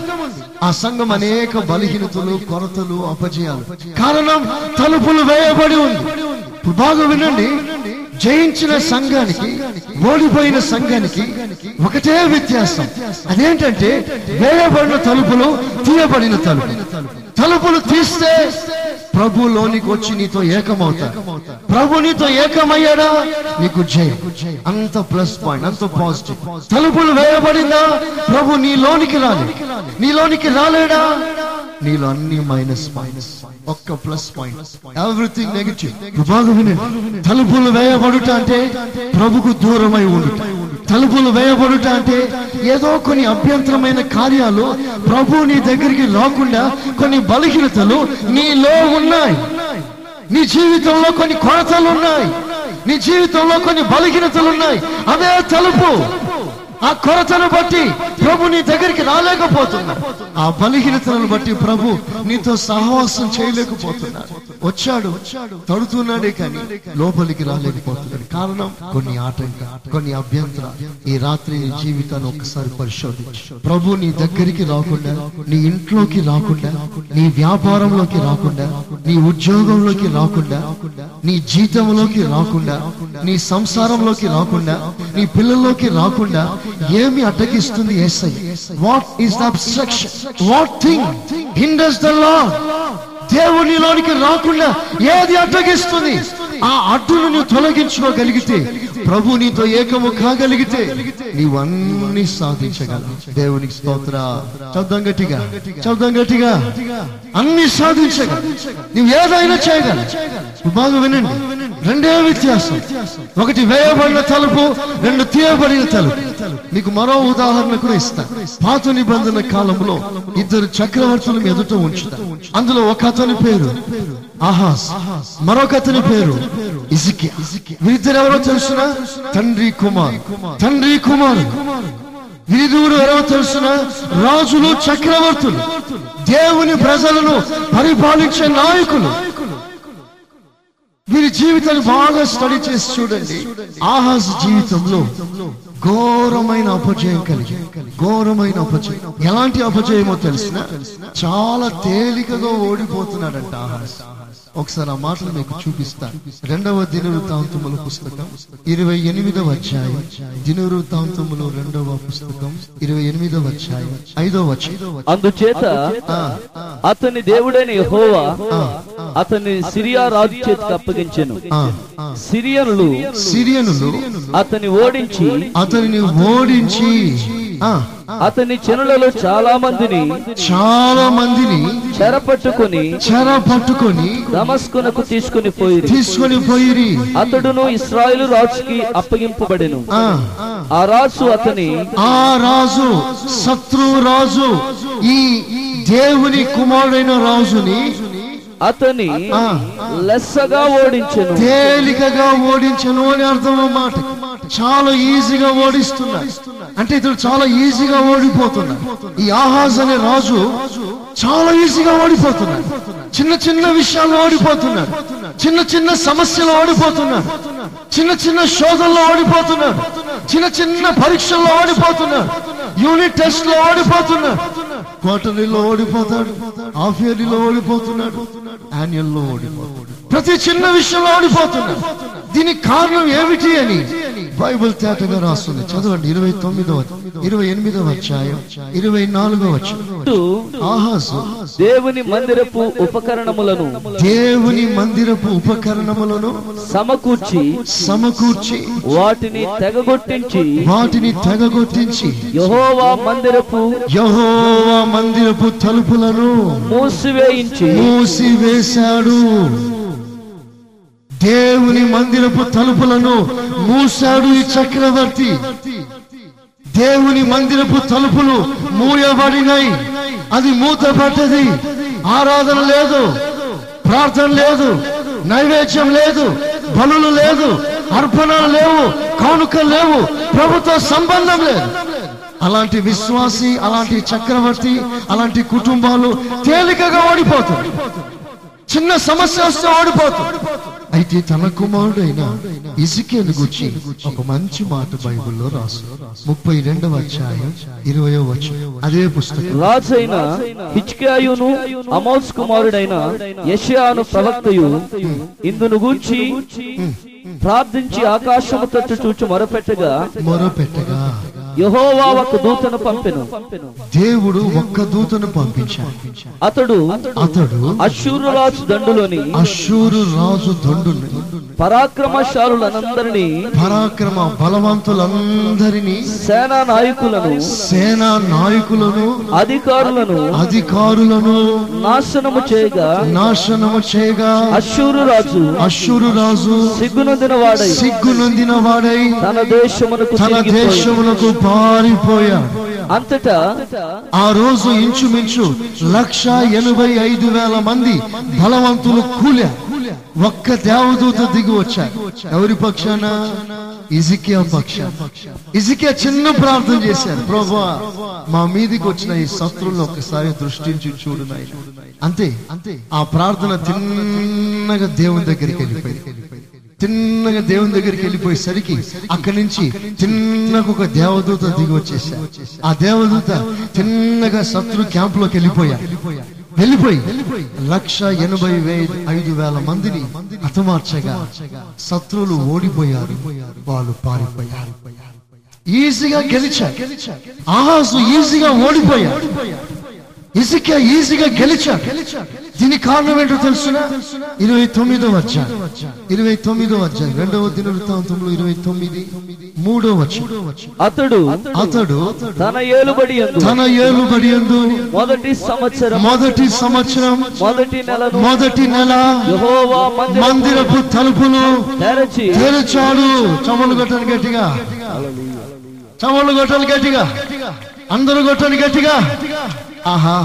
ఆ సంఘం అనేక బలహీనతలు కొరతలు అపజయాలు. కారణం తలుపులు వేయబడి ఉంది. బాగా వినండి. జయించిన సంఘానికి ఓడిపోయిన సంఘానికి ఒకటే వ్యత్యాసం. అదేంటంటే వేయబడిన తలుపులు తీయబడిన తలుపు తలుపులు తీస్తే ప్రభు లోనికి వచ్చి నీతో ఏకమవుతా. ప్రభు నీతో ఏకమయ్యాడా? నీకు జయం. అంత ప్లస్ పాయింట్ అంత పాజిటివ్ తలుపులు వేయబడిందా? ప్రభు నీ లోనికి రాలే. నీ లోనికి రాలేడా? నీలో అన్ని మైనస్ మైనస్ ఒక్క ప్లస్ పాయింట్ ఎవ్రీథింగ్ నెగిటివ్ బాగా వినండి తలుపులు వేయబడుట అంటే ప్రభుకు దూరమై ఉండుట. తలుపులు వేయబడుట అంటే ఏదో కొన్ని అభ్యంతరమైన కార్యాలు ప్రభు నీ దగ్గరికి రాకుండా కొన్ని బలహీనతలు నీలో ఉన్నాయి. నీ జీవితంలో కొన్ని కొరతలు ఉన్నాయి. నీ జీవితంలో కొన్ని బలహీనతలు ఉన్నాయి. అదే తలుపు. ఆ కొరతను బట్టి ప్రభు నీ దగ్గరికి రాలేకపోతున్నా. ఆ బలహీనతలను బట్టి ప్రభు నీతో సహవాసం చేయలేకపోతున్నాడు. వచ్చాడు తడుతున్నాడే కానీ లోపలికి రాలేకపోతున్నాడు. కారణం కొన్ని ఆటంక కొన్ని అభ్యంతర. ఈ రాత్రి నీ జీవితాన్ని ఒకసారి పరిశోధించు. ప్రభు నీ దగ్గరికి రాకుండా నీ ఇంట్లోకి రాకుండా నీ వ్యాపారంలోకి రాకుండా నీ ఉద్యోగంలోకి రాకుండా నీ జీతంలోకి రాకుండా నీ సంసారంలోకి రాకుండా నీ పిల్లల్లోకి రాకుండా ఏమి అడ్డగిస్తుంది ఏసై? What is the obstruction what thing hinders the law దేవునిలోనికి రాకుండా ఏది అడ్డగిస్తుంది ఆ అడ్డును నువ్వు తొలగించుకోగలిగితే ప్రభు నీతో ఏకము కాగలిగితే నీవు అన్ని సాధించగలవు. దేవునికి స్తోత్ర. చదువు గట్టిగా. చదువు గట్టిగా. అన్ని సాధించగల నువ్వు ఏదైనా చేయగల బాగా వినండి. రెండే వ్యత్యాసం. ఒకటి వేయబడిన తలుపు రెండు తీయబడిన తలుపు. మీకు మరో ఉదాహరణ కూడా ఇస్తా. పాత నిబంధన కాలంలో ఇద్దరు చక్రవర్తులు ఎదుట ఉంచుతారు అందులో ఒక అతని పేరు ఆహాస్ మరొక అతని పేరు వీరిద్దరు ఎవరో తెలుసునా? తండ్రి కుమార్. తండ్రి కుమార్. వీరిద్దరు ఎవరో తెలుసునా? రాజులు చక్రవర్తులు. దేవుని ప్రజలను పరిపాలించే నాయకులు. వీరి జీవితాన్ని బాగా స్టడీ చేసి చూడండి. ఆహాస్ జీవితంలో ఘోరమైన అపజయం కలిగి ఘోరమైన అపజయం. ఎలాంటి అపజయమో తెలిసిన? చాలా తేలికగా ఓడిపోతున్నాడంట ఆహాస్. ఒకసారి ఆ మాటలు మీకు చూపిస్తాను రెండవ దినవృత్తాంతముల పుస్తకం ఇరవై ఎనిమిదవ అధ్యాయం. దినవృత్తాంతములు రెండవ పుస్తకం ఇరవై ఎనిమిదవ అధ్యాయం. ఐదవ అందుచేత అతని దేవుడైన యెహోవా అతన్ని సిరియా రాజు చేతికి అప్పగించెను. సిరియనులు సిరియనులు అతన్ని ఓడించి అతనిని ఓడించి అతని చెనులలో చాలా మందిని చాలా మందిని చెరపట్టుకుని చెర పట్టుకొని దమస్కునకు తీసుకుని పోయి తీసుకొని పోయిరి. అతడును ఇస్రాయేలు రాజుకి అప్పగింపబడెను. ఆ, ఆ రాజు అతని ఆ రాజు శత్రు రాజు ఈ దేవుని కుమారుడైన రాజుని అతని. లెస్సగా ఓడించెను. తేలికగా ఓడించను అని అర్థం అన్నమాట చాలా ఈజీగా ఓడిస్తున్నాడు అంటే ఇతడు చాలా ఈజీగా ఓడిపోతున్నాడు ఈ ఆహాజ్ అనే రాజు చాలా ఈజీగా ఓడిపోతున్నాడు చిన్న చిన్న విషయాల్లో ఓడిపోతున్నాడు చిన్న చిన్న సమస్యలు ఓడిపోతున్నాడు చిన్న చిన్న శోధనలో ఓడిపోతున్నాడు చిన్న చిన్న పరీక్షల్లో ఓడిపోతున్నాడు యూనిట్ టెస్ట్లో ఓడిపోతున్నాడు క్వార్టర్లీలో ఓడిపోతాడు. హాఫ్ ఇయర్లీలో ఓడిపోతున్నాడు. యాన్యువల్లో ఓడిపోతాడు. ప్రతి చిన్న విషయంలో ఓడిపోతున్నాడు దీనికి కారణం ఏమిటి అని బైబిల్ తేటగా రాస్తుంది. చదవండి ఇరవై తొమ్మిదవ ఇరవై ఎనిమిదవ అధ్యాయం ఇరవై నాలుగవ ఆహాసు దేవుని మందిరపు ఉపకరణములను దేవుని మందిరపు ఉపకరణములను సమకూర్చి సమకూర్చి వాటిని తెగగొట్టించి వాటిని తెగగొట్టించి యెహోవా మందిరపు యహోవా మందిరపు తలుపులను మూసివేయించి మూసివేశాడు. దేవుని మందిరపు తలుపులను మూసాడు ఈ చక్రవర్తి. దేవుని మందిరపు తలుపులు మూయబడినాయి. అది మూతపడ్డది. ఆరాధన లేదు. ప్రార్థన లేదు. నైవేద్యం లేదు. బలులు లేదు. అర్పణలు లేవు. కానుకలు లేవు. ప్రభుత్వ సంబంధం లేదు. అలాంటి విశ్వాసి అలాంటి చక్రవర్తి అలాంటి కుటుంబాలు తేలికగా ఓడిపోతారు. చిన్న సమస్య వస్తే ఓడిపోతారు. అయితే తన కుమారుడైన ఇసుకేను గురించి ఒక మంచి మాట బైబిల్లో రాసు. ముప్పై రెండవ అధ్యాయం ఇరవయో వచనం. అదే పుస్తకం. రాజైన హిచ్కియాయును అమోస్ కుమారుడైన యెషయాను ప్రవక్తయు ఇందును గూర్చి ప్రార్థించి ఆకాశము తట్టు చూచి మొరపెట్టగా మొరపెట్టగా యహోవా ఒక దూతను పంపెను. దేవుడు ఒక్క దూతను పంపించాడు. అతడు అతడు అశ్షూరురాజు దండులోని అశూరు రాజు దండుని. పరాక్రమశాలులనందరినీ పరాక్రమ బలవంతులందరినీ సేనా నాయకులను సేనా నాయకులను అధికారులను అధికారులను నాశనము చేయగా నాశనము చేయగా అశ్షూరు రాజు అశూరు రాజు సిగ్గునొందిన వాడై సిగ్గు నొందిన వాడై తన దేశమునకు తన దేశమునకు పారిపోయాడు అంతటా ఆ రోజు ఇంచుమించు లక్ష ఎనభై ఐదు వేల మంది బలవంతులు కూలా ఒక్క దేవదూత దిగి వచ్చారు. ఎవరి పక్షాన? ఇజికియా పక్ష ఇజికియా చిన్న ప్రార్థన చేశారు. ప్రభా మా మీదికి వచ్చిన ఈ శత్రువులను ఒకసారి దృష్టించి చూడు నాయనా." అంతే అంతే. ఆ ప్రార్థన తిన్నగా దేవుని దగ్గరికి వెళ్ళిపోయింది. తిన్నగా దేవుని దగ్గరికి వెళ్ళిపోయేసరికి అక్కడి నుంచి తిన్నగా ఒక దేవదూత దిగి వచ్చేసా. ఆ దేవదూత తిన్నగా శత్రు క్యాంప్లోకి వెళ్ళిపోయా. వెళ్ళిపోయి లక్ష ఎనభై వే- ఐదు వేల మందిని హతమార్చగా శత్రువులు ఓడిపోయారు. వాళ్ళు పారిపోయారు. ఈజీగా గెలిచా. ఆహాసు ఈజీగా ఓడిపోయా. ఇసుక ఈజీగా గెలిచా గెలిచా. దీని కారణం ఏంటో తెలుసునా? ఇరవై తొమ్మిదో వచ్చాడు ఇరవై తొమ్మిదో వచ్చాడు రెండవ దిన వృత్తాంతంలో ఇరవై తొమ్మిది మూడో వచ్చాడు అతడు అతడు తన ఏలుబడి తన ఏలుబడి యందు మొదటి సంవత్సరం మొదటి సంవత్సరం మొదటి నెలను మొదటి నెల మందిరపు తలుపులు తెరచి తెరిచాడు. చమలు కొట్టని గట్టిగా. చమలు కొట్టని గట్టిగా. అందరూ కొట్టని గట్టిగా. ఆహా.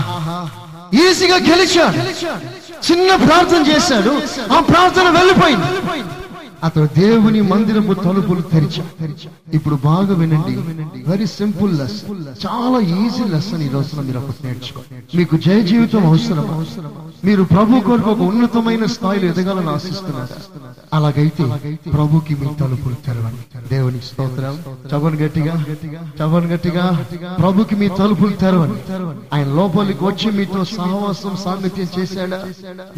ఈజీగా గెలిచాడు. చిన్న ప్రార్థన చేశాడు. ఆ ప్రార్థన వెళ్ళిపోయింది. అతడు దేవుని మందిరపు తలుపులు తెరిచా ఇప్పుడు బాగా వినండి. వెరీ సింపుల్ లెస్ చాలా ఈజీ లెసన్ ఈ రోజున మీరు ఒకటి నేర్చుకో మీకు జయ జీవితం అవసరం మీరు ప్రభు కొరకు ఒక ఉన్నతమైన స్థాయిలో ఎదగాలని ఆశిస్తున్నారు? అలాగైతే ప్రభుకి మీ తలుపులు తెరవండి. దేవునికి స్తోత్రం. చవన్ గట్టిగా. చవన్ గట్టిగా. ప్రభుకి మీ తలుపులు తెరవండి. ఆయన లోపలికి వచ్చి మీతో సహవాసం సామెత్యం చేశాడా?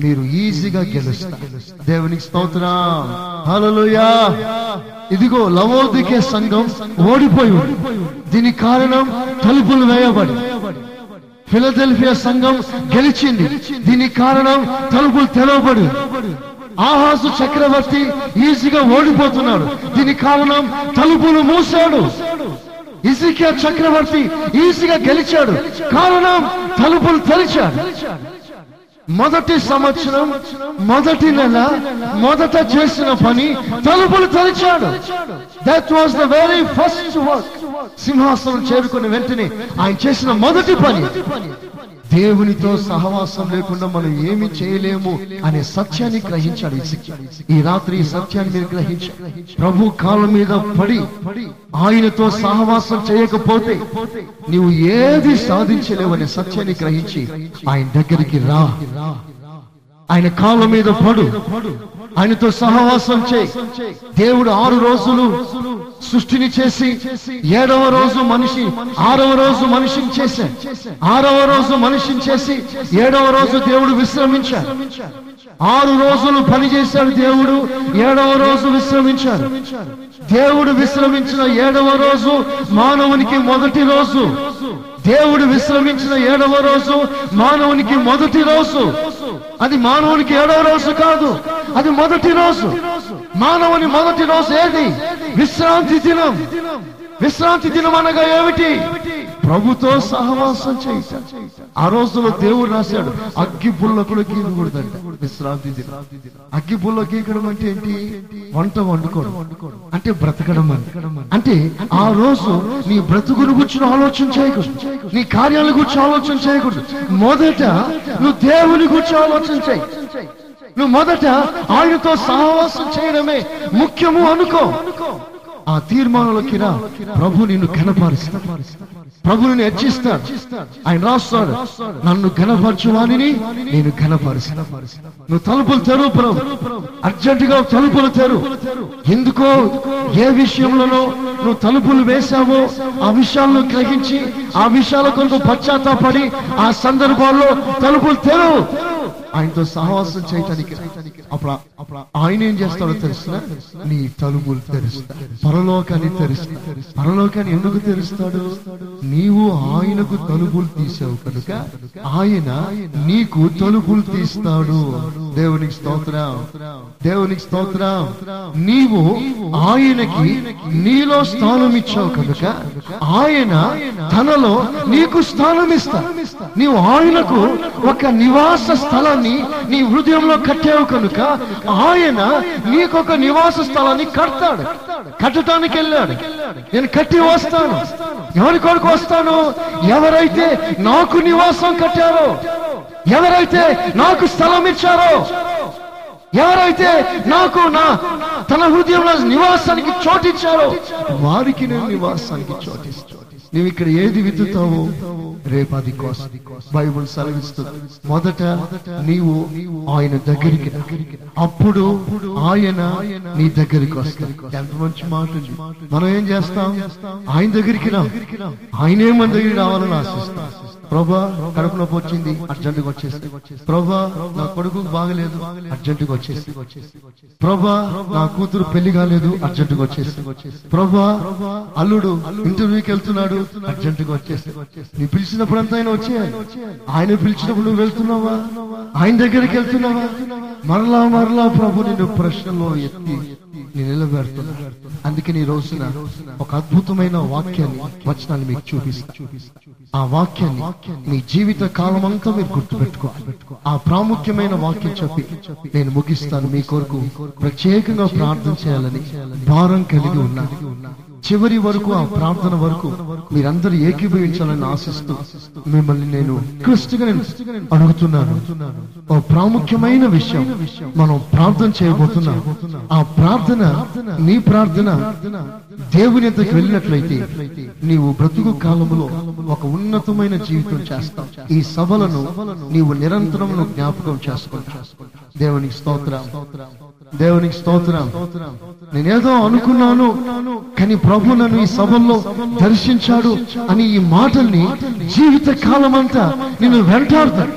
మీరు ఈజీగా గెలుస్తారు. దేవునికి స్తోత్రం. హలోయా ఇదిగో లవోదికే సంఘం ఓడిపోయి దీని దీనికి కారణం తలుపులు వేయబడి. ఫిలదెల్ఫియా సంఘం గెలిచింది. దీని కారణం తలుపులు తెరవబడి. ఆహాసు చక్రవర్తి ఈజీగా ఓడిపోతున్నాడు. దీని కారణం తలుపులు మూసాడు ఇసికియా చక్రవర్తి ఈజీగా గెలిచాడు. కారణం తలుపులు తెరిచాడు. మొదటి సంవత్సరం మొదటి నెల మొదట చేసిన పని తలుపులు తెరిచాడు. That was the very first work సింహాసనం చేరుకున్న వెంటనే ఆయన చేసిన మొదటి పని దేవునితో సహవాసం లేకుండా మనం ఏమి చేయలేము అనే సత్యాన్ని గ్రహించాడు ఈ రాత్రి ఈ సత్యాన్ని మీరు గ్రహించారు ప్రభు కాలం మీద పడి ఆయనతో సహవాసం చేయకపోతే నీవు ఏది సాధించలేవనే సత్యాన్ని గ్రహించి ఆయన దగ్గరికి రా. ఆయన కాలం మీద పడు. ఆయనతో సహవాసం చేయి. దేవుడు ఆరు రోజులు సృష్టిని చేసి ఏడవ రోజు మనిషి ఆరవ రోజు మనిషిని చేశాడు. ఆరవ రోజు మనిషిని చేసి ఏడవ రోజు దేవుడు విశ్రమించాడు. ఆరు రోజులు పనిచేశాడు దేవుడు ఏడవ రోజు విశ్రమించాడు. దేవుడు విశ్రమించిన ఏడవ రోజు మానవునికి మొదటి రోజు. దేవుడు విశ్రమించిన ఏడవ రోజు మానవునికి మొదటి రోజు. అది మానవునికి ఏడవ రోజు కాదు అది మొదటి రోజు. మానవుని మొదటి రోజు ఏది? విశ్రాంతి దినం. విశ్రాంతి దినం అనగా ఏమిటి? ప్రభుతో సహవాసం చేయటం. ఆ రోజులో దేవుడు రాశాడు అగ్గి పుల్ల కూడా గీకూడదంట విశ్రాంతి అగ్గి పుల్ల గీకడం అంటే ఏంటి? వంట వండుకోవడం. అంటే బ్రతకడం అంటే ఆ రోజు నీ బ్రతుకుని గురించి ఆలోచన చేయకూడదు. నీ కార్యాల గురించి ఆలోచన చేయకూడదు. మొదట నువ్వు దేవుని గురించి ఆలోచన చేయి. నువ్వు మొదట ఆయనతో సహవాసం చేయడమే ముఖ్యము అనుకో. ఆ తీర్మానంలోకి రా ప్రభు నిన్ను కనపరుస్తాడు ప్రభు నిన్ను హెచ్చిస్తాడు. ఆయన రాస్తాడు. నన్ను కనపరచువానిని నేను కనపరుస్తాను నువ్వు తలుపులు తెరువు ప్రభు. అర్జెంటుగా తలుపులు తెరు ఎందుకో ఏ విషయంలోనో నువ్వు తలుపులు వేశావో ఆ విషయాలను గ్రహించి ఆ విషయాల కొరకు పశ్చాత్తాపడి ఆ సందర్భాల్లో తలుపులు తెరు ఆయనతో సహవాసం చేయటానికి అప్పుడు ఆయన ఏం చేస్తాడో తెలుసిన నీ తలుపులు తెరుస్తా పరలోకాన్ని తెరుస్తా పరలోకాన్ని ఎందుకు తెరుస్తాడు? నీవు ఆయనకు తలుపులు తీసావు కనుక ఆయన నీకు తలుపులు తీస్తాడు. దేవునికి స్తోత్రం. దేవునికి స్తోత్రం. నీవు ఆయనకి నీలో స్థానం ఇచ్చావు కనుక ఆయన తనలో నీకు స్థానం ఇస్తా నీవు ఆయనకు ఒక నివాస స్థలాన్ని నీ హృదయంలో కట్టావు కనుక ఆయన నీకొక నివాస స్థలాన్ని కడతాడు. కట్టడానికి వెళ్ళాడు. నేను కట్టి వస్తాను. ఎవరి కొరకు వస్తాను? ఎవరైతే నాకు నివాసం కట్టారో ఎవరైతే నాకు స్థలం ఇచ్చారో ఎవరైతే నాకు నా తన హృదయంలో నివాసానికి చోటిచ్చారో వారికి నేను నివాసానికి చోటిస్తాను. నువ్వు ఇక్కడ ఏది విత్తుతావో రేపు అది కోసం. బైబుల్ సెలవిస్తుంది మొదట నీవు ఆయన దగ్గరికి అప్పుడు ఆయన నీ దగ్గరికి వస్తాడు. ఎంత మంచి మాట మనం ఏం చేస్తాం? ఆయన దగ్గరికి రా. ఆయనే మన దగ్గరికి రావాలని ఆశిస్తాం. ప్రభా కడుపు నొప్పి వచ్చింది అర్జెంటుగా వచ్చేసి. ప్రభా నా కొడుకు బాగలేదు అర్జెంటుగా వచ్చేసి. ప్రభా నా కూతురు పెళ్ళి కాలేదు అర్జెంటుగా వచ్చేసి. ప్రభా అల్లుడు ఇంటర్వ్యూకి వెళ్తున్నాడు అర్జెంటుగా వచ్చేసి. నీ పిలిచినప్పుడు అంతా ఆయన వచ్చే. ఆయన పిలిచినప్పుడు నువ్వు వెళ్తున్నావా? ఆయన దగ్గరికి వెళ్తున్నావా? మరలా మరలా ప్రభు నిన్ను ప్రశ్నలో ఎత్తి నేను నిలబెడుతున్నా అందుకని ఈ రోజున ఒక అద్భుతమైన వాక్యాన్ని వచనాన్ని మీకు చూపిస్తా. ఆ వాక్యాన్ని మీ జీవిత కాలం అంతా మీరు గుర్తుపెట్టుకోవాలి. ఆ ప్రాముఖ్యమైన వాక్యం చెప్పి నేను ముగిస్తాను. మీ కొరకు ప్రత్యేకంగా ప్రార్థన చేయాలని భారం కలిగి ఉన్నా చివరి వరకు ఆ ప్రార్థన వరకు మీరందరూ ఏకీభవించాలని ఆశిస్తూ మిమ్మల్ని నేను క్రిస్టుగా అడుగుతున్నాను. ఓ ప్రాముఖ్యమైన విషయం మనం ప్రార్థన చేయబోతున్నాం. ఆ ప్రార్థన నీ ప్రార్థన దేవుని ఎంతకు వెళ్ళినట్లయితే నీవు బ్రతుకు కాలంలో ఒక ఉన్నతమైన జీవితం చేస్తావు. ఈ సభలను నీవు నిరంతరం జ్ఞాపకం చేసుకుంటా దేవునికి స్తోత్ర. దేవునికి స్తోత్రం. నేనేదో అనుకున్నాను కానీ ప్రభు నన్ను ఈ సభల్లో దర్శించాడు అని ఈ మాటల్ని జీవిత కాలం అంతా నేను వెంటాడుతాను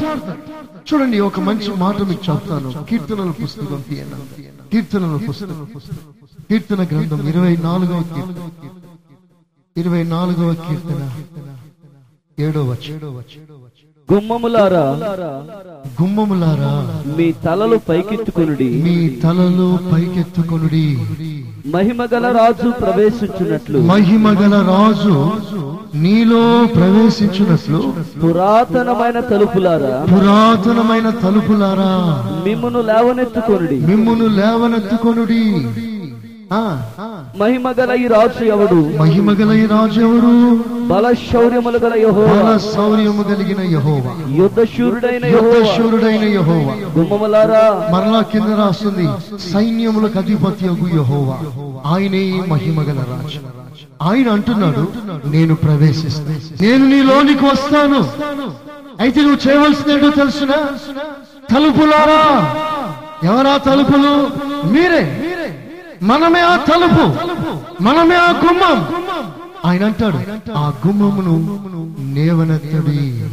చూడండి ఒక మంచి మాట మీకు చెప్తాను. కీర్తనల పుస్తకం కీర్తనల పుస్తకం. కీర్తన గ్రంథం ఇరవై నాలుగవ కీర్తన. ఇరవై నాలుగవ కీర్తన. ఏడవ గుమ్మములారా గుమ్మములారా మీ తలలు పైకెత్తుకొనుడి. మీ తలలు పైకెత్తుకొనుడి. మహిమ గల రాజు ప్రవేశించున్నట్లు మహిమగల రాజు నీలో ప్రవేశించినట్లు. పురాతనమైన తలుపులారా. పురాతనమైన తలుపులారా. మిమ్మును లేవనెత్తుకొనుడి. మిమ్మును లేవనెత్తుకొనుడి. ఆ, మహిమ గల ఈ రాజు ఎవడు? మహిమగల ఈ రాజు ఎవరు బల శౌర్యములు గల యహో బల శౌర్యము కలిగిన యహోవా. యుద్ధ శూరుడైన యుద్ధ. శూరుడైన యహోవా. గుమ్మములారా. మరలా కింద రాస్తుంది సైన్యములకు అధిపతి యహోవా. ఆయనే మహిమగల రాజు. ఆయన అంటున్నాడు నేను ప్రవేశిస్తాను నేను నీలోనికి వస్తాను. అయితే నువ్వు చేయవలసింది ఏంటో తెలుసునా? తలుపులారా? ఎవరా తలుపులు? మీరే. మనమే ఆ తలుపు మనమే ఆ గుమ్మం. ఆయన అంటాడు ఆ గుమ్మమును నేవనెత్తడి.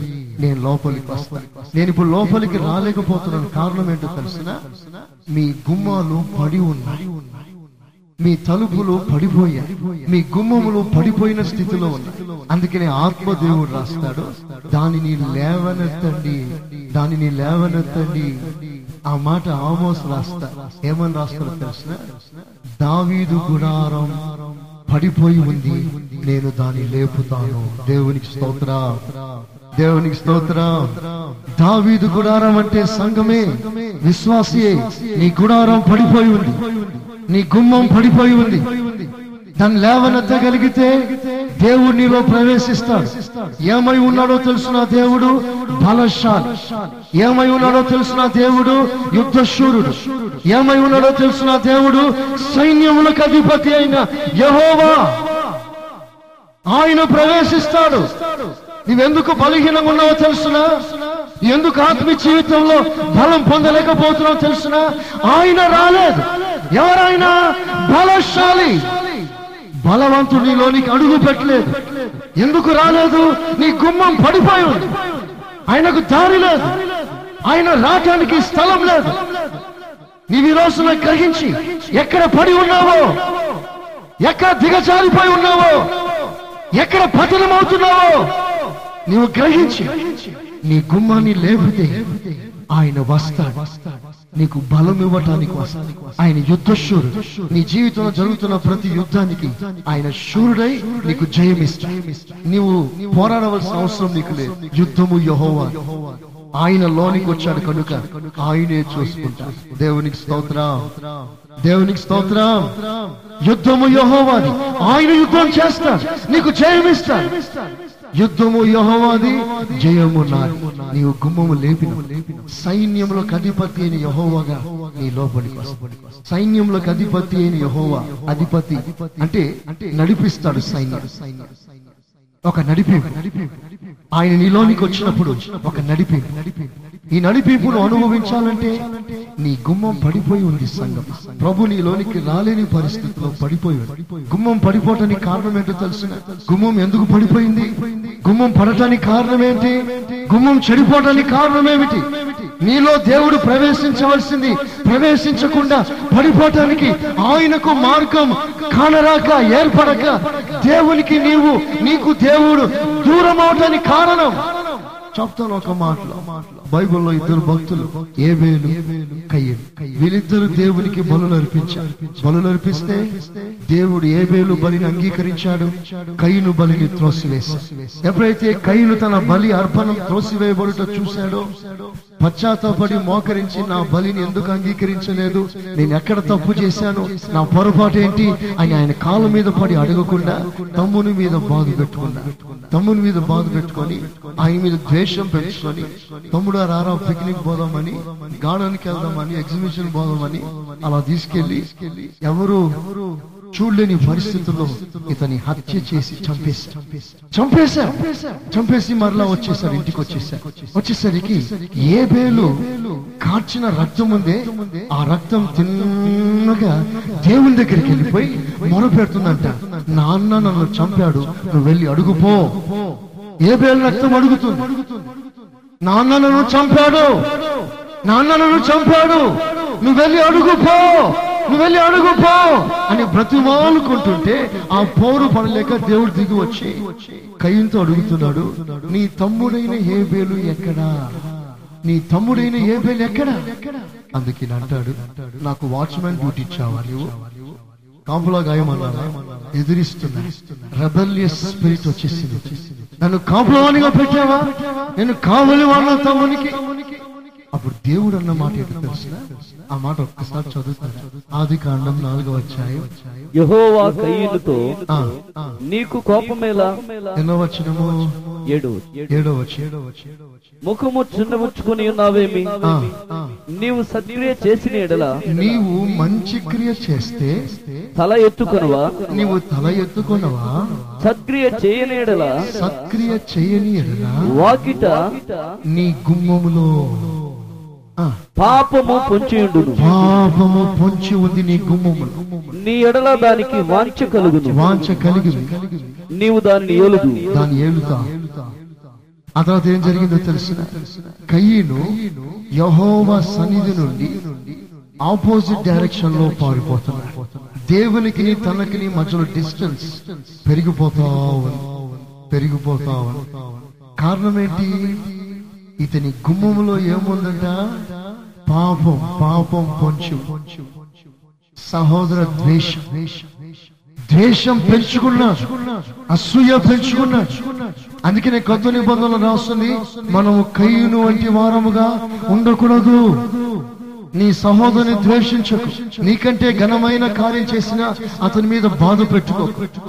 నేను లోపలికి వస్తాను నేను ఇప్పుడు లోపలికి రాలేకపోతున్నాను. కారణం ఏంటో తెలుసునా? మీ గుమ్మాలు పడి ఉన్నాయి. మీ తలుపులు పడిపోయాయి. మీ గుమ్మములు పడిపోయిన స్థితిలో ఉన్నాయి. అందుకనే ఆత్మదేవుడు రాస్తాడు దానిని లేవనెత్తండి దానిని లేవనెత్తండి ఆ మాట ఆమోస్ రాస్తా. ఏమని రాస్తారో తెలిసిన? దావీదు గుడారం పడిపోయి ఉంది. నేను దాన్ని లేపుతాను. దేవునికి స్తోత్ర. దేవునికి స్తోత్ర. దావీదు గుడారం అంటే సంఘమే. విశ్వాసియే. నీ గుడారం పడిపోయి ఉంది. నీ గుమ్మం పడిపోయి ఉంది. తను లేవనెత్తగలిగితే దేవుడు నీలో ప్రవేశిస్తాడు. ఏమై ఉన్నాడో తెలుసిన దేవుడు బలశాలి. ఏమై ఉన్నాడో తెలుసిన దేవుడు యుద్ధశూరుడు. ఏమై ఉన్నాడో తెలుసిన దేవుడు సైన్యములకు అధిపతి అయిన యహోవా. ఆయన ప్రవేశిస్తాడు. నీవెందుకు బలహీనంగా ఉన్నావో తెలుసునా? ఎందుకు ఆత్మీయ జీవితంలో బలం పొందలేకపోతున్నావు తెలుసునా? ఆయన రాలేదు. ఎవరైనా బలశాలి? బలవంతుడు నీలోనికి అడుగు పెట్టలేదు. ఎందుకు రాలేదు? నీ గుమ్మం పడిపోయి ఉంది. ఆయనకు దారి లేదు. ఆయన రావటానికి స్థలం లేదు. నీవి రోజున గ్రహించి ఎక్కడ పడి ఉన్నావో ఎక్కడ దిగజారిపోయి ఉన్నావో ఎక్కడ పతనం అవుతున్నావో నీవు గ్రహించి నీ గుమ్మాన్ని లేపితే ఆయన వస్తాడు. నీకు బలం ఇవ్వటానికి ఆయన యుద్ధశూరు నీ జీవితంలో జరుగుతున్న ప్రతి యుద్ధానికి ఆయన శూరుడై నీకు జయమిస్తాడు నీవు పోరాడవలసిన అవసరం నీకు లేదు. యుద్ధము యహోవా. ఆయన లోనికి వచ్చాడు కనుక ఆయనే చూసుకుంటా. దేవునికి స్తోత్రం. దేవునికి స్తోత్రం. యుద్ధము యహోవాది. ఆయన యుద్ధం చేస్తాడు. నీకు జయమిస్తాడు యుద్ధము యహోవాది జయము నాది. నీవు గుమ్మము లేపిన సైన్యములకు అధిపతి అయిన యహోవాగా నీ లోపలికి సైన్యములకు అధిపతి అయిన యహోవా అధిపతి అంటే అంటే నడిపిస్తాడు సైన్యం. ఒక నడిపి ఆయన నీలోనికి వచ్చినప్పుడు ఒక నడిపి ఈ నడిపింపును అనుభవించాలంటే నీ గుమ్మం పడిపోయి ఉంది సంఘం ప్రభు నీలోనికి రాలేని పరిస్థితిలో పడిపోయి గుమ్మం పడిపోవటానికి కారణం ఏంటో తెలుసు గుమ్మం ఎందుకు పడిపోయింది? గుమ్మం పడటానికి కారణం ఏంటి? గుమ్మం చెడిపోవటానికి కారణం ఏమిటి? నీలో దేవుడు ప్రవేశించవలసింది ప్రవేశించకుండా పడిపోవటానికి ఆయనకు మార్గం కానరాక ఏర్పడక దేవునికి నీవు నీకు దేవుడు దూరం అవటానికి కారణం. చెప్తాను ఒక మాటలో బైబిల్లో ఇద్దరు భక్తులు ఏబేలు కయ్యేలు వీళ్ళిద్దరు దేవునికి బలులు అర్పించారు బలులు అర్పిస్తే దేవుడు ఏబేలు బలిని అంగీకరించాడు కయ్యను బలిని త్రోసివేశాడు. ఎప్పుడైతే కయ్యను తన బలి అర్పణం త్రోసివేయబడుట చూశాడో పశ్చాత్తాపడి మోకరించి నా బలిని ఎందుకు అంగీకరించలేదు? నేను ఎక్కడ తప్పు చేశాను? నా పొరపాటు ఏంటి? అని ఆయన కాళ్ళ మీద పడి అడగకుండా తమ్ముని మీద బాధ పెట్టుకున్నా. తమ్ముని మీద బాధ పెట్టుకొని ఆయన మీద ద్వేషం పెంచుకొని తమ్ముడు రారా పిక్నిక్ పోదామని గార్డెన్కి వెళ్దామని ఎగ్జిబిషన్ పోదామని అలా తీసుకెళ్ళి ఎవరు చూడలేని పరిస్థితుల్లో ఇతని హత్య చేసి చంపేసి చంపేశారు చంపేసి మరలా వచ్చేసారు ఇంటికి వచ్చేసారు వచ్చేసరికి ఏ బేలు కార్చిన రక్తం ఉంది ఆ రక్తం తిన్నగా దేవుని దగ్గరికి వెళ్ళిపోయి మొరపెడుతుందంట. నాన్న నన్ను చంపాడు నువ్వు వెళ్ళి అడుగుపో ఏబేలు రక్తం అడుగుతుంది. నాన్న నన్ను చంపాడు నాన్న నన్ను చంపాడు నువ్వు వెళ్ళి అడుగుపో నువ్వు వెళ్ళి అడుగుపో అని బ్రతిమాలుకుంటుంటే ఆ పోరు పడలేక దేవుడు దిగి వచ్చి కయ్యంతో అడుగుతున్నాడు నీ తమ్ముడైన ఏ బేలు ఎక్కడా? నీ తమ్ముడైన ఏ బేలు ఎక్కడా? అందుకే అంటాడు నాకు వాచ్మెన్ డ్యూటీ ఇచ్చావా నువ్వు కాపులా గాయమన్నారా ఎదిరిస్తున్నా రెబల్యస్ స్పిరిట్ వచ్చేసింది. నన్ను కాపులవానిగా పెట్టావా? నేను కావలి వాళ్ళ తమ్మునికి దేవుడు అన్న మాట ఏంటో ఆ మాట ఒక్కసారి చదువుతాను ఆది కాండం నాలుగో వచ్చాయి యహోవా. నీకు కోపమేలా? ఎన్నో వచ్చినము ఏడు. ఏడో ఏడో ముఖము చిన్నబుచ్చుకుని ఉన్నావేమి. నీవు సత్క్రియ చేసిన ఎడల నీవు మంచి క్రియ చేస్తే తల ఎత్తుకొనవా? నీవు తల ఎత్తుకొనవా? సత్క్రియ చేయని ఎడల సత్క్రియ చేయని ఎడలా వాకిట నీ గుమ్మములో పాపము పొంచియుండును. పాపము పొంచి ఉంది నీ గుమ్మములో నీ ఎడల దానికి వాంఛ కలుగును. వాంఛ కలిగి నీవు దాన్ని ఏలుదు. దాన్ని ఏలుతా. ఆ తర్వాత ఏం జరిగిందో తెలిసిన? కయ్యను యహోవా సన్నిధి నుండి ఆపోజిట్ డైరెక్షన్లో పారిపోతున్నాడు. దేవునికి తనకి మధ్యలో డిస్టెన్స్ పెరిగిపోతా ఉంది. పెరిగిపోతా ఉంది. కారణం ఏంటి? ఇతని గుమ్మములో ఏముందంట? పాపం పాపం పొంచు. సహోదర ద్వేషం. ద్వేషం పెంచుకున్నాడు అసూయ పెంచుకున్నా. అందుకనే కొత్త నిబంధనలు రాస్తుంది మనము కయ్యును వంటి వారముగా ఉండకూడదు. నీ సహోదరుని ద్వేషించకు. నీకంటే ఘనమైన కార్యం చేసినా అతని మీద బాధ పెట్టుకో.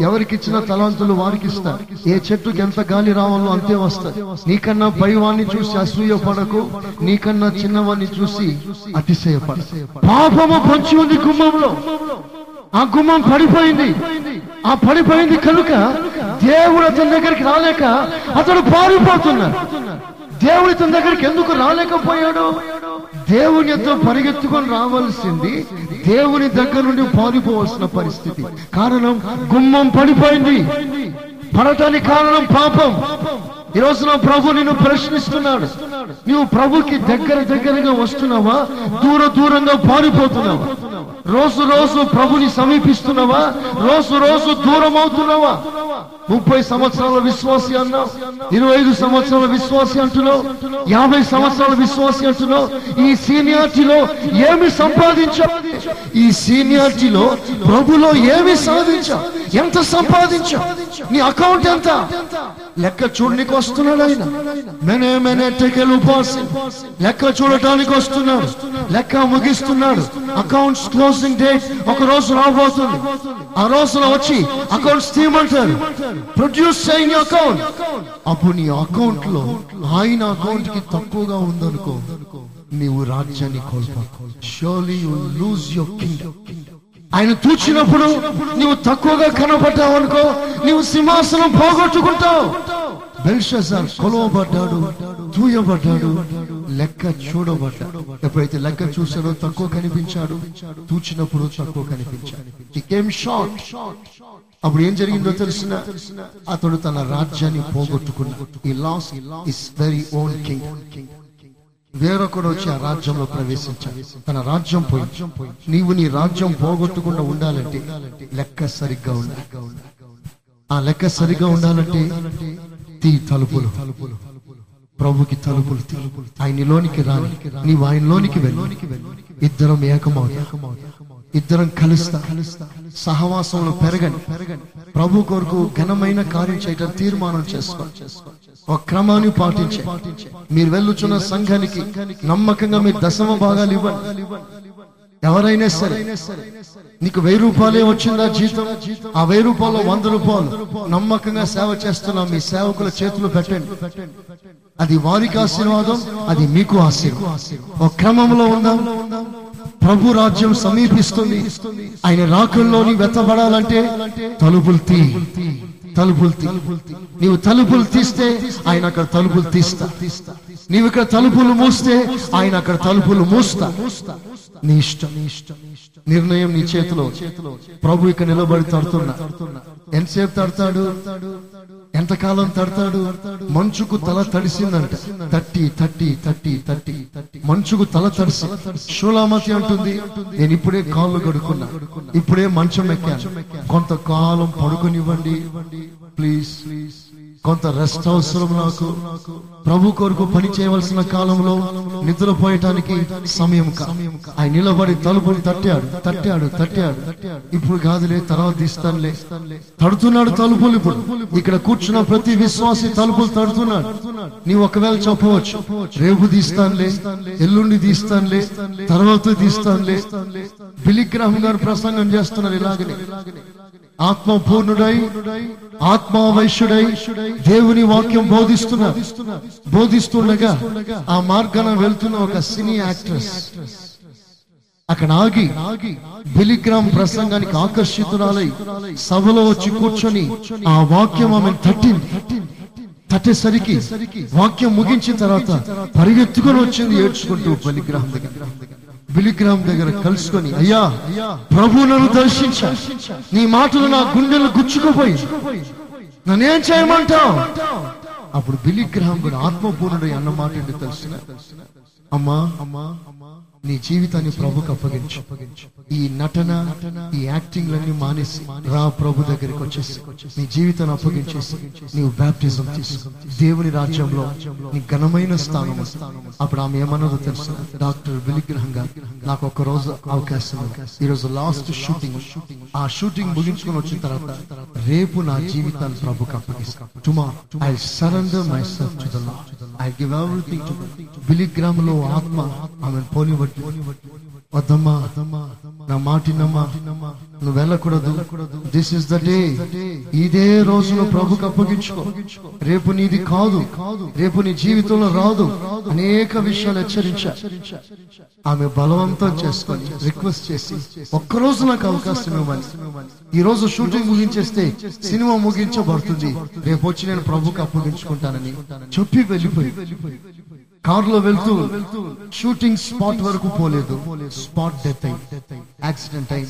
ఎవరికిచ్చిన తలాంతులు వారికి ఇస్తారు ఏ చెట్టుకి ఎంత గాలి రావాలో అంతే వస్తారు నీకన్నా పైవాన్ని చూసి అసూయ పడకు నీకన్నా చిన్నవాన్ని చూసి అతిశయపడ. పాపము పంచి ఉంది గుమ్మంలో. ఆ గుమ్మం పడిపోయింది. ఆ పడిపోయింది కనుక దేవుడు అతని దగ్గరికి రాలేక అతడు పారిపోతున్నాడు దేవుడు తన దగ్గరికి ఎందుకు రాలేకపోయాడు దేవునితో పరిగెత్తుకొని రావాల్సింది దేవుని దగ్గర నుండి పారిపోవాల్సిన పరిస్థితి. కారణం గుమ్మం పడిపోయింది. పడటానికి కారణం పాపం. ఈ రోజున ప్రభు నిన్ను ప్రశ్నిస్తున్నాడు. నువ్వు ప్రభుకి దగ్గర దగ్గరగా వస్తున్నావా? దూర దూరంగా పారిపోతున్నావా? రోజు రోజు ప్రభుని సమీపిస్తున్నావా? రోజు రోజు దూరం అవుతున్నావా ముప్పై సంవత్సరాల విశ్వాసి అన్నావు. ఇరవై ఐదు సంవత్సరాల విశ్వాసి అంటున్నావు. యాభై సంవత్సరాల విశ్వాసి అంటున్నావు. ఈ సీనియారిటీలో ఏమి సంపాదించావు? ఈ సీనియారిటీలో ప్రభులో ఏమి సాధించావు? ఎంత సంపాదించావు? నీ అకౌంట్ ఎంత? లెక్క చూడడానికి వస్తున్నాడు ఆయన. మెనే మెనే టెకెలు లెక్క చూడటానికి వస్తున్నాడు. లెక్క ముగిస్తున్నాడు. అకౌంట్స్ క్లోజింగ్ డేట్ ఒక రోజు రాబోతుంది. ఆ రోజులో వచ్చి అకౌంట్స్ తీయమంటారు. ప్రొడ్యూస్ చేయని అకౌంట్ అప్పుడు నీ అకౌంట్లో ఆయన అకౌంట్కి తక్కువగా ఉందనుకో నీవు రాజ్యాన్ని కోల్పో షోలీ యు లూజ్ యువర్ కింగ్డమ్ ఆయన తూచినప్పుడు నీవు తక్కువగా కనబడ్డావు అనుకో నీవు సింహాసనం పోగొట్టుకుంటావు. బెల్షాజార్ కొలవబడ్డాడు తూయబడ్డాడు లెక్క చూడబడ్డాడు. ఎప్పుడైతే లెక్క చూసాడో తక్కువ కనిపించాడు తూచినప్పుడు తక్కువ కనిపించాడు. కేమ్ షార్ట్ అప్పుడు ఏం జరిగిందో తెలిసిన? అతడు తన రాజ్యాన్ని పోగొట్టుకున్నాడు. ఈ loss is very own king వేరొకడు వచ్చి ఆ రాజ్యంలో ప్రవేశించాడు. తన రాజ్యం పోయి నీవు నీ రాజ్యం పోగొట్టకుండా ఉండాలంటే లెక్క సరిగ్గా ఉండాలి ఆ లెక్క సరిగ్గా ఉండాలంటే తీ తలుపులు. తలుపులు. ప్రభుకి తలుపులు తీ. ఆయనలోనికి రాని నీవు ఆయనలోనికి వెళ్ళి. ఇద్దరం ఏకమవుతాం. ఇద్దరం కలుస్తా. కలుస్తా సహవాసంలో పెరగండి పెరగండి ప్రభు కొరకు ఘనమైన కార్యం చేయటం తీర్మానం చేసుకో. ఒక క్రమాన్ని పాటించే. మీరు వెళ్ళుచున్న సంఘానికి నమ్మకంగా మీరు దశమ భాగాలు ఇవ్వండి. ఎవరైనా సరే నీకు వెయ్యి రూపాయలే వచ్చిందా జీతం? ఆ వెయ్యి రూపాయలు వంద రూపాయలు నమ్మకంగా సేవ చేస్తున్నా మీ సేవకుల చేతులు పెట్టండి. అది వారికి ఆశీర్వాదం అది మీకు ఆశీర్వాదం. ఒక క్రమంలో ఉందాం. ప్రభు రాజ్యం సమీపిస్తుంది. ఆయన రాకల్లోని వెతబడాలంటే తలుపులు తీ. తలుపులు తీ. నీవు తలుపులు తీస్తే ఆయన అక్కడ తలుపులు తీస్తా. నీవు ఇక్కడ తలుపులు మూస్తే ఆయన అక్కడ తలుపులు మూస్తా. నీ ఇష్టం. నీ ఇష్టం నిర్ణయం నీ చేతిలో. ప్రభు ఇక్కడ నిలబడి తడుతున్నా. ఎంతసేపు తడతాడు? ఎంతకాలం తడతాడు? మంచుకు తల తడిసిందంట. తట్టి తట్టి తట్టి తట్టి మంచుకు తల తడిసి. షూలామతి అంటుంది నేను ఇప్పుడే కాళ్ళు కడుకున్నా ఇప్పుడే మంచం ఎక్కాను. కొంతకాలం పడుకునివ్వండి. ప్లీజ్. కొంత రెస్ట్ అవసరం నాకు. ప్రభు కొరకు పని చేయవలసిన కాలంలో నిద్రపోయటానికి సమయం ఆయన నిలబడి తలుపుని తట్టాడు తట్టాడు తట్టాడు. ఇప్పుడు కాదులే తర్వాత ఇస్తానులే. తడుతున్నాడు తలుపులు ఇప్పుడు. ఇక్కడ కూర్చున్న ప్రతి విశ్వాసి తలుపులు తడుతున్నాడు. నీ ఒకవేళ చెప్పవచ్చు రేపు తీస్తానులే ఎల్లుండి తీస్తానులే తర్వాత తీస్తానులే. బిలిగ్రహం గారు ప్రసంగం చేస్తున్నారు ఇలాగనే. ఆత్మపూర్ణుడై పూర్ణుడై దేవుని వాక్యం బోధిస్తున్న బోధిస్తుండగా ఆ మార్గాన వెళ్తున్న ఒక సినీ యాక్ట్రెస్ అక్కడ ఆగి బిలిగ్రామ్ ప్రసంగానికి ఆకర్షితురాలై సభలో వచ్చి కూర్చొని ఆ వాక్యం ఆమె తట్టింది. తట్టేసరికి వాక్యం ముగించిన తర్వాత పరిగెత్తుకొని వచ్చింది ఏడ్చుకుంటూ బలిగ్రామ్ దగ్గర బిలిగ్రామ్ దగ్గర కలుసుకొని అయ్యా ప్రభు నన్ను దర్శించా. నీ మాటలు నా గుండెలు గుచ్చుకుపోయి. నన్నేం చేయమంటావు? అప్పుడు బిలిగ్రామ్ కూడా ఆత్మపూర్ణుడు అన్న మాట ఏంటో తెలిసిన? అమ్మా అమ్మా నీ జీవితాన్ని ప్రభుకు అప్పగించు. ఈ నటన ఈ యాక్టింగ్ లన్నీ మానేసి రా ప్రభు దగ్గరికి వచ్చేసి. నీ జీవితాన్ని అప్పగించేసి నీవు బ్యాప్టిజం తీసు. దేవుని రాజ్యంలో నీ ఘనమైన స్థానం అప్పుడు ఆమె ఏమన్నదో తెలుసు? డాక్టర్ విలిగ్రహంగా నాకు ఒక రోజు అవకాశం ఈ రోజు లాస్ట్ షూటింగ్. ఆ షూటింగ్ ముగించుకొని వచ్చిన తర్వాత రేపు నా జీవితాన్ని ప్రభుకి అప్పగిస్తాను tomorrow I surrender my myself to the. I give everything to బిలిగ్రామ్లో ఆత్మ ఆమె పోనివట్టి వద్దమ్మా నా మాటినమ్మా నువ్వు వెళ్ళకూడదు. దిస్ ఇస్ ద డే ఇదే రోజు ప్రభుకి ప్రభుకు అప్పగించుకో. రేపు నీది కాదు. రేపు నీ జీవితంలో రాదు. అనేక విషయాలు హెచ్చరించా. ఆమె బలవంతం చేసుకొని రిక్వెస్ట్ చేసి ఒక్కరోజు నాకు అవకాశం ఇవ్వమని. ఈ రోజు షూటింగ్ ముగించేస్తే సినిమా ముగించబడుతుంది. రేపు వచ్చి నేను ప్రభుకి అప్పగించుకుంటానని చెప్పి వెళ్ళిపోయి. కారులో వెళ్తూ షూటింగ్ స్పాట్ వరకు పోలేదు. స్పాట్ డెత్ అయి యాక్సిడెంట్ అయి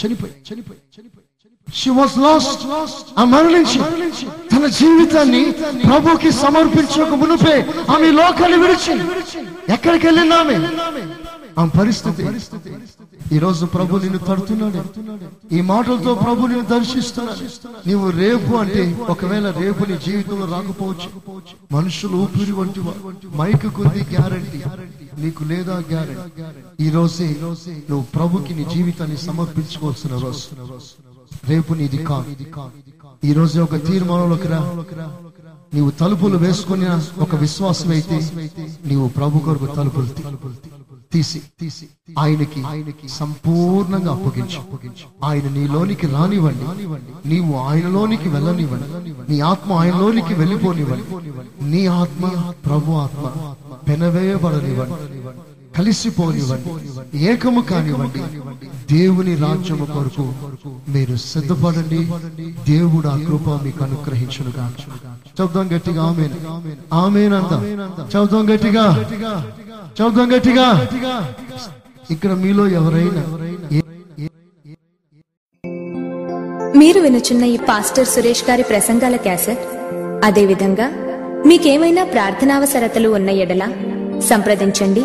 చనిపోయి. చనిపోయి చనిపోయి షీ వాస్ లాస్ట్ ఆ మరణించి తన జీవితాన్ని ప్రభుకి సమర్పించక మునుపే ఆమె లోకాన్ని విడిచి ఎక్కడికి వెళ్ళిందామె ఆమె? ఆమె పరిస్థితి ఈ రోజు ప్రభు నిన్ను తడుతున్నాడు. ఈ మాటలతో ప్రభు నిన్ను దర్శిస్తున్నాడు. నీవు రేపు అంటే ఒకవేళ రేపు నీ జీవితంలో రాకపోవచ్చు. మనుషులు ఊపిరి వంటి మైక్ కొద్ది గ్యారంటీ. నీకు లేదా గ్యారంటీ? ఈ రోజే నువ్వు ప్రభుకి నీ జీవితాన్ని సమర్పించుకోవాల్సిన రోజు. రేపు నీది కాదు ఈ రోజు ఒక తీర్మానంలోకి రా. నీవు తలుపులు వేసుకుని ఒక విశ్వాసం అయితే నీవు ప్రభు కొరకు తలుపులు తలుపులు తీసి తీసి ఆయనకి ఆయనకి సంపూర్ణంగా అప్పగించు. ఆయన నీలోనికి రానివ్వండి. నీవు ఆయనలోనికి వెళ్ళనివ్వండి. నీ ఆత్మ ఆయనలోనికి వెళ్ళిపోనివ్వండి. నీ ఆత్మ ప్రభు ఆత్మ పెనవేయబడనివ్వండి. కలిసిపోనివ్వండి. ఏకము కానివ్వండి. దేవుని రాజ్యము కొరకు మీరు సిద్ధపడండి. దేవుడు ఆ కృప మీకు అనుగ్రహించునుగా. చెప్దాం గట్టిగా ఆమెన్. ఆమెన్ అంత. చెప్దాం గట్టిగా. చెప్దాం గట్టిగా. ఇక్కడ మీలో ఎవరైనా మీరు వినుచున్న ఈ పాస్టర్ సురేష్ గారి ప్రసంగాల క్యాసెట్? అదేవిధంగా మీకేమైనా ప్రార్థనావసరతలు ఉన్న ఎడల సంప్రదించండి.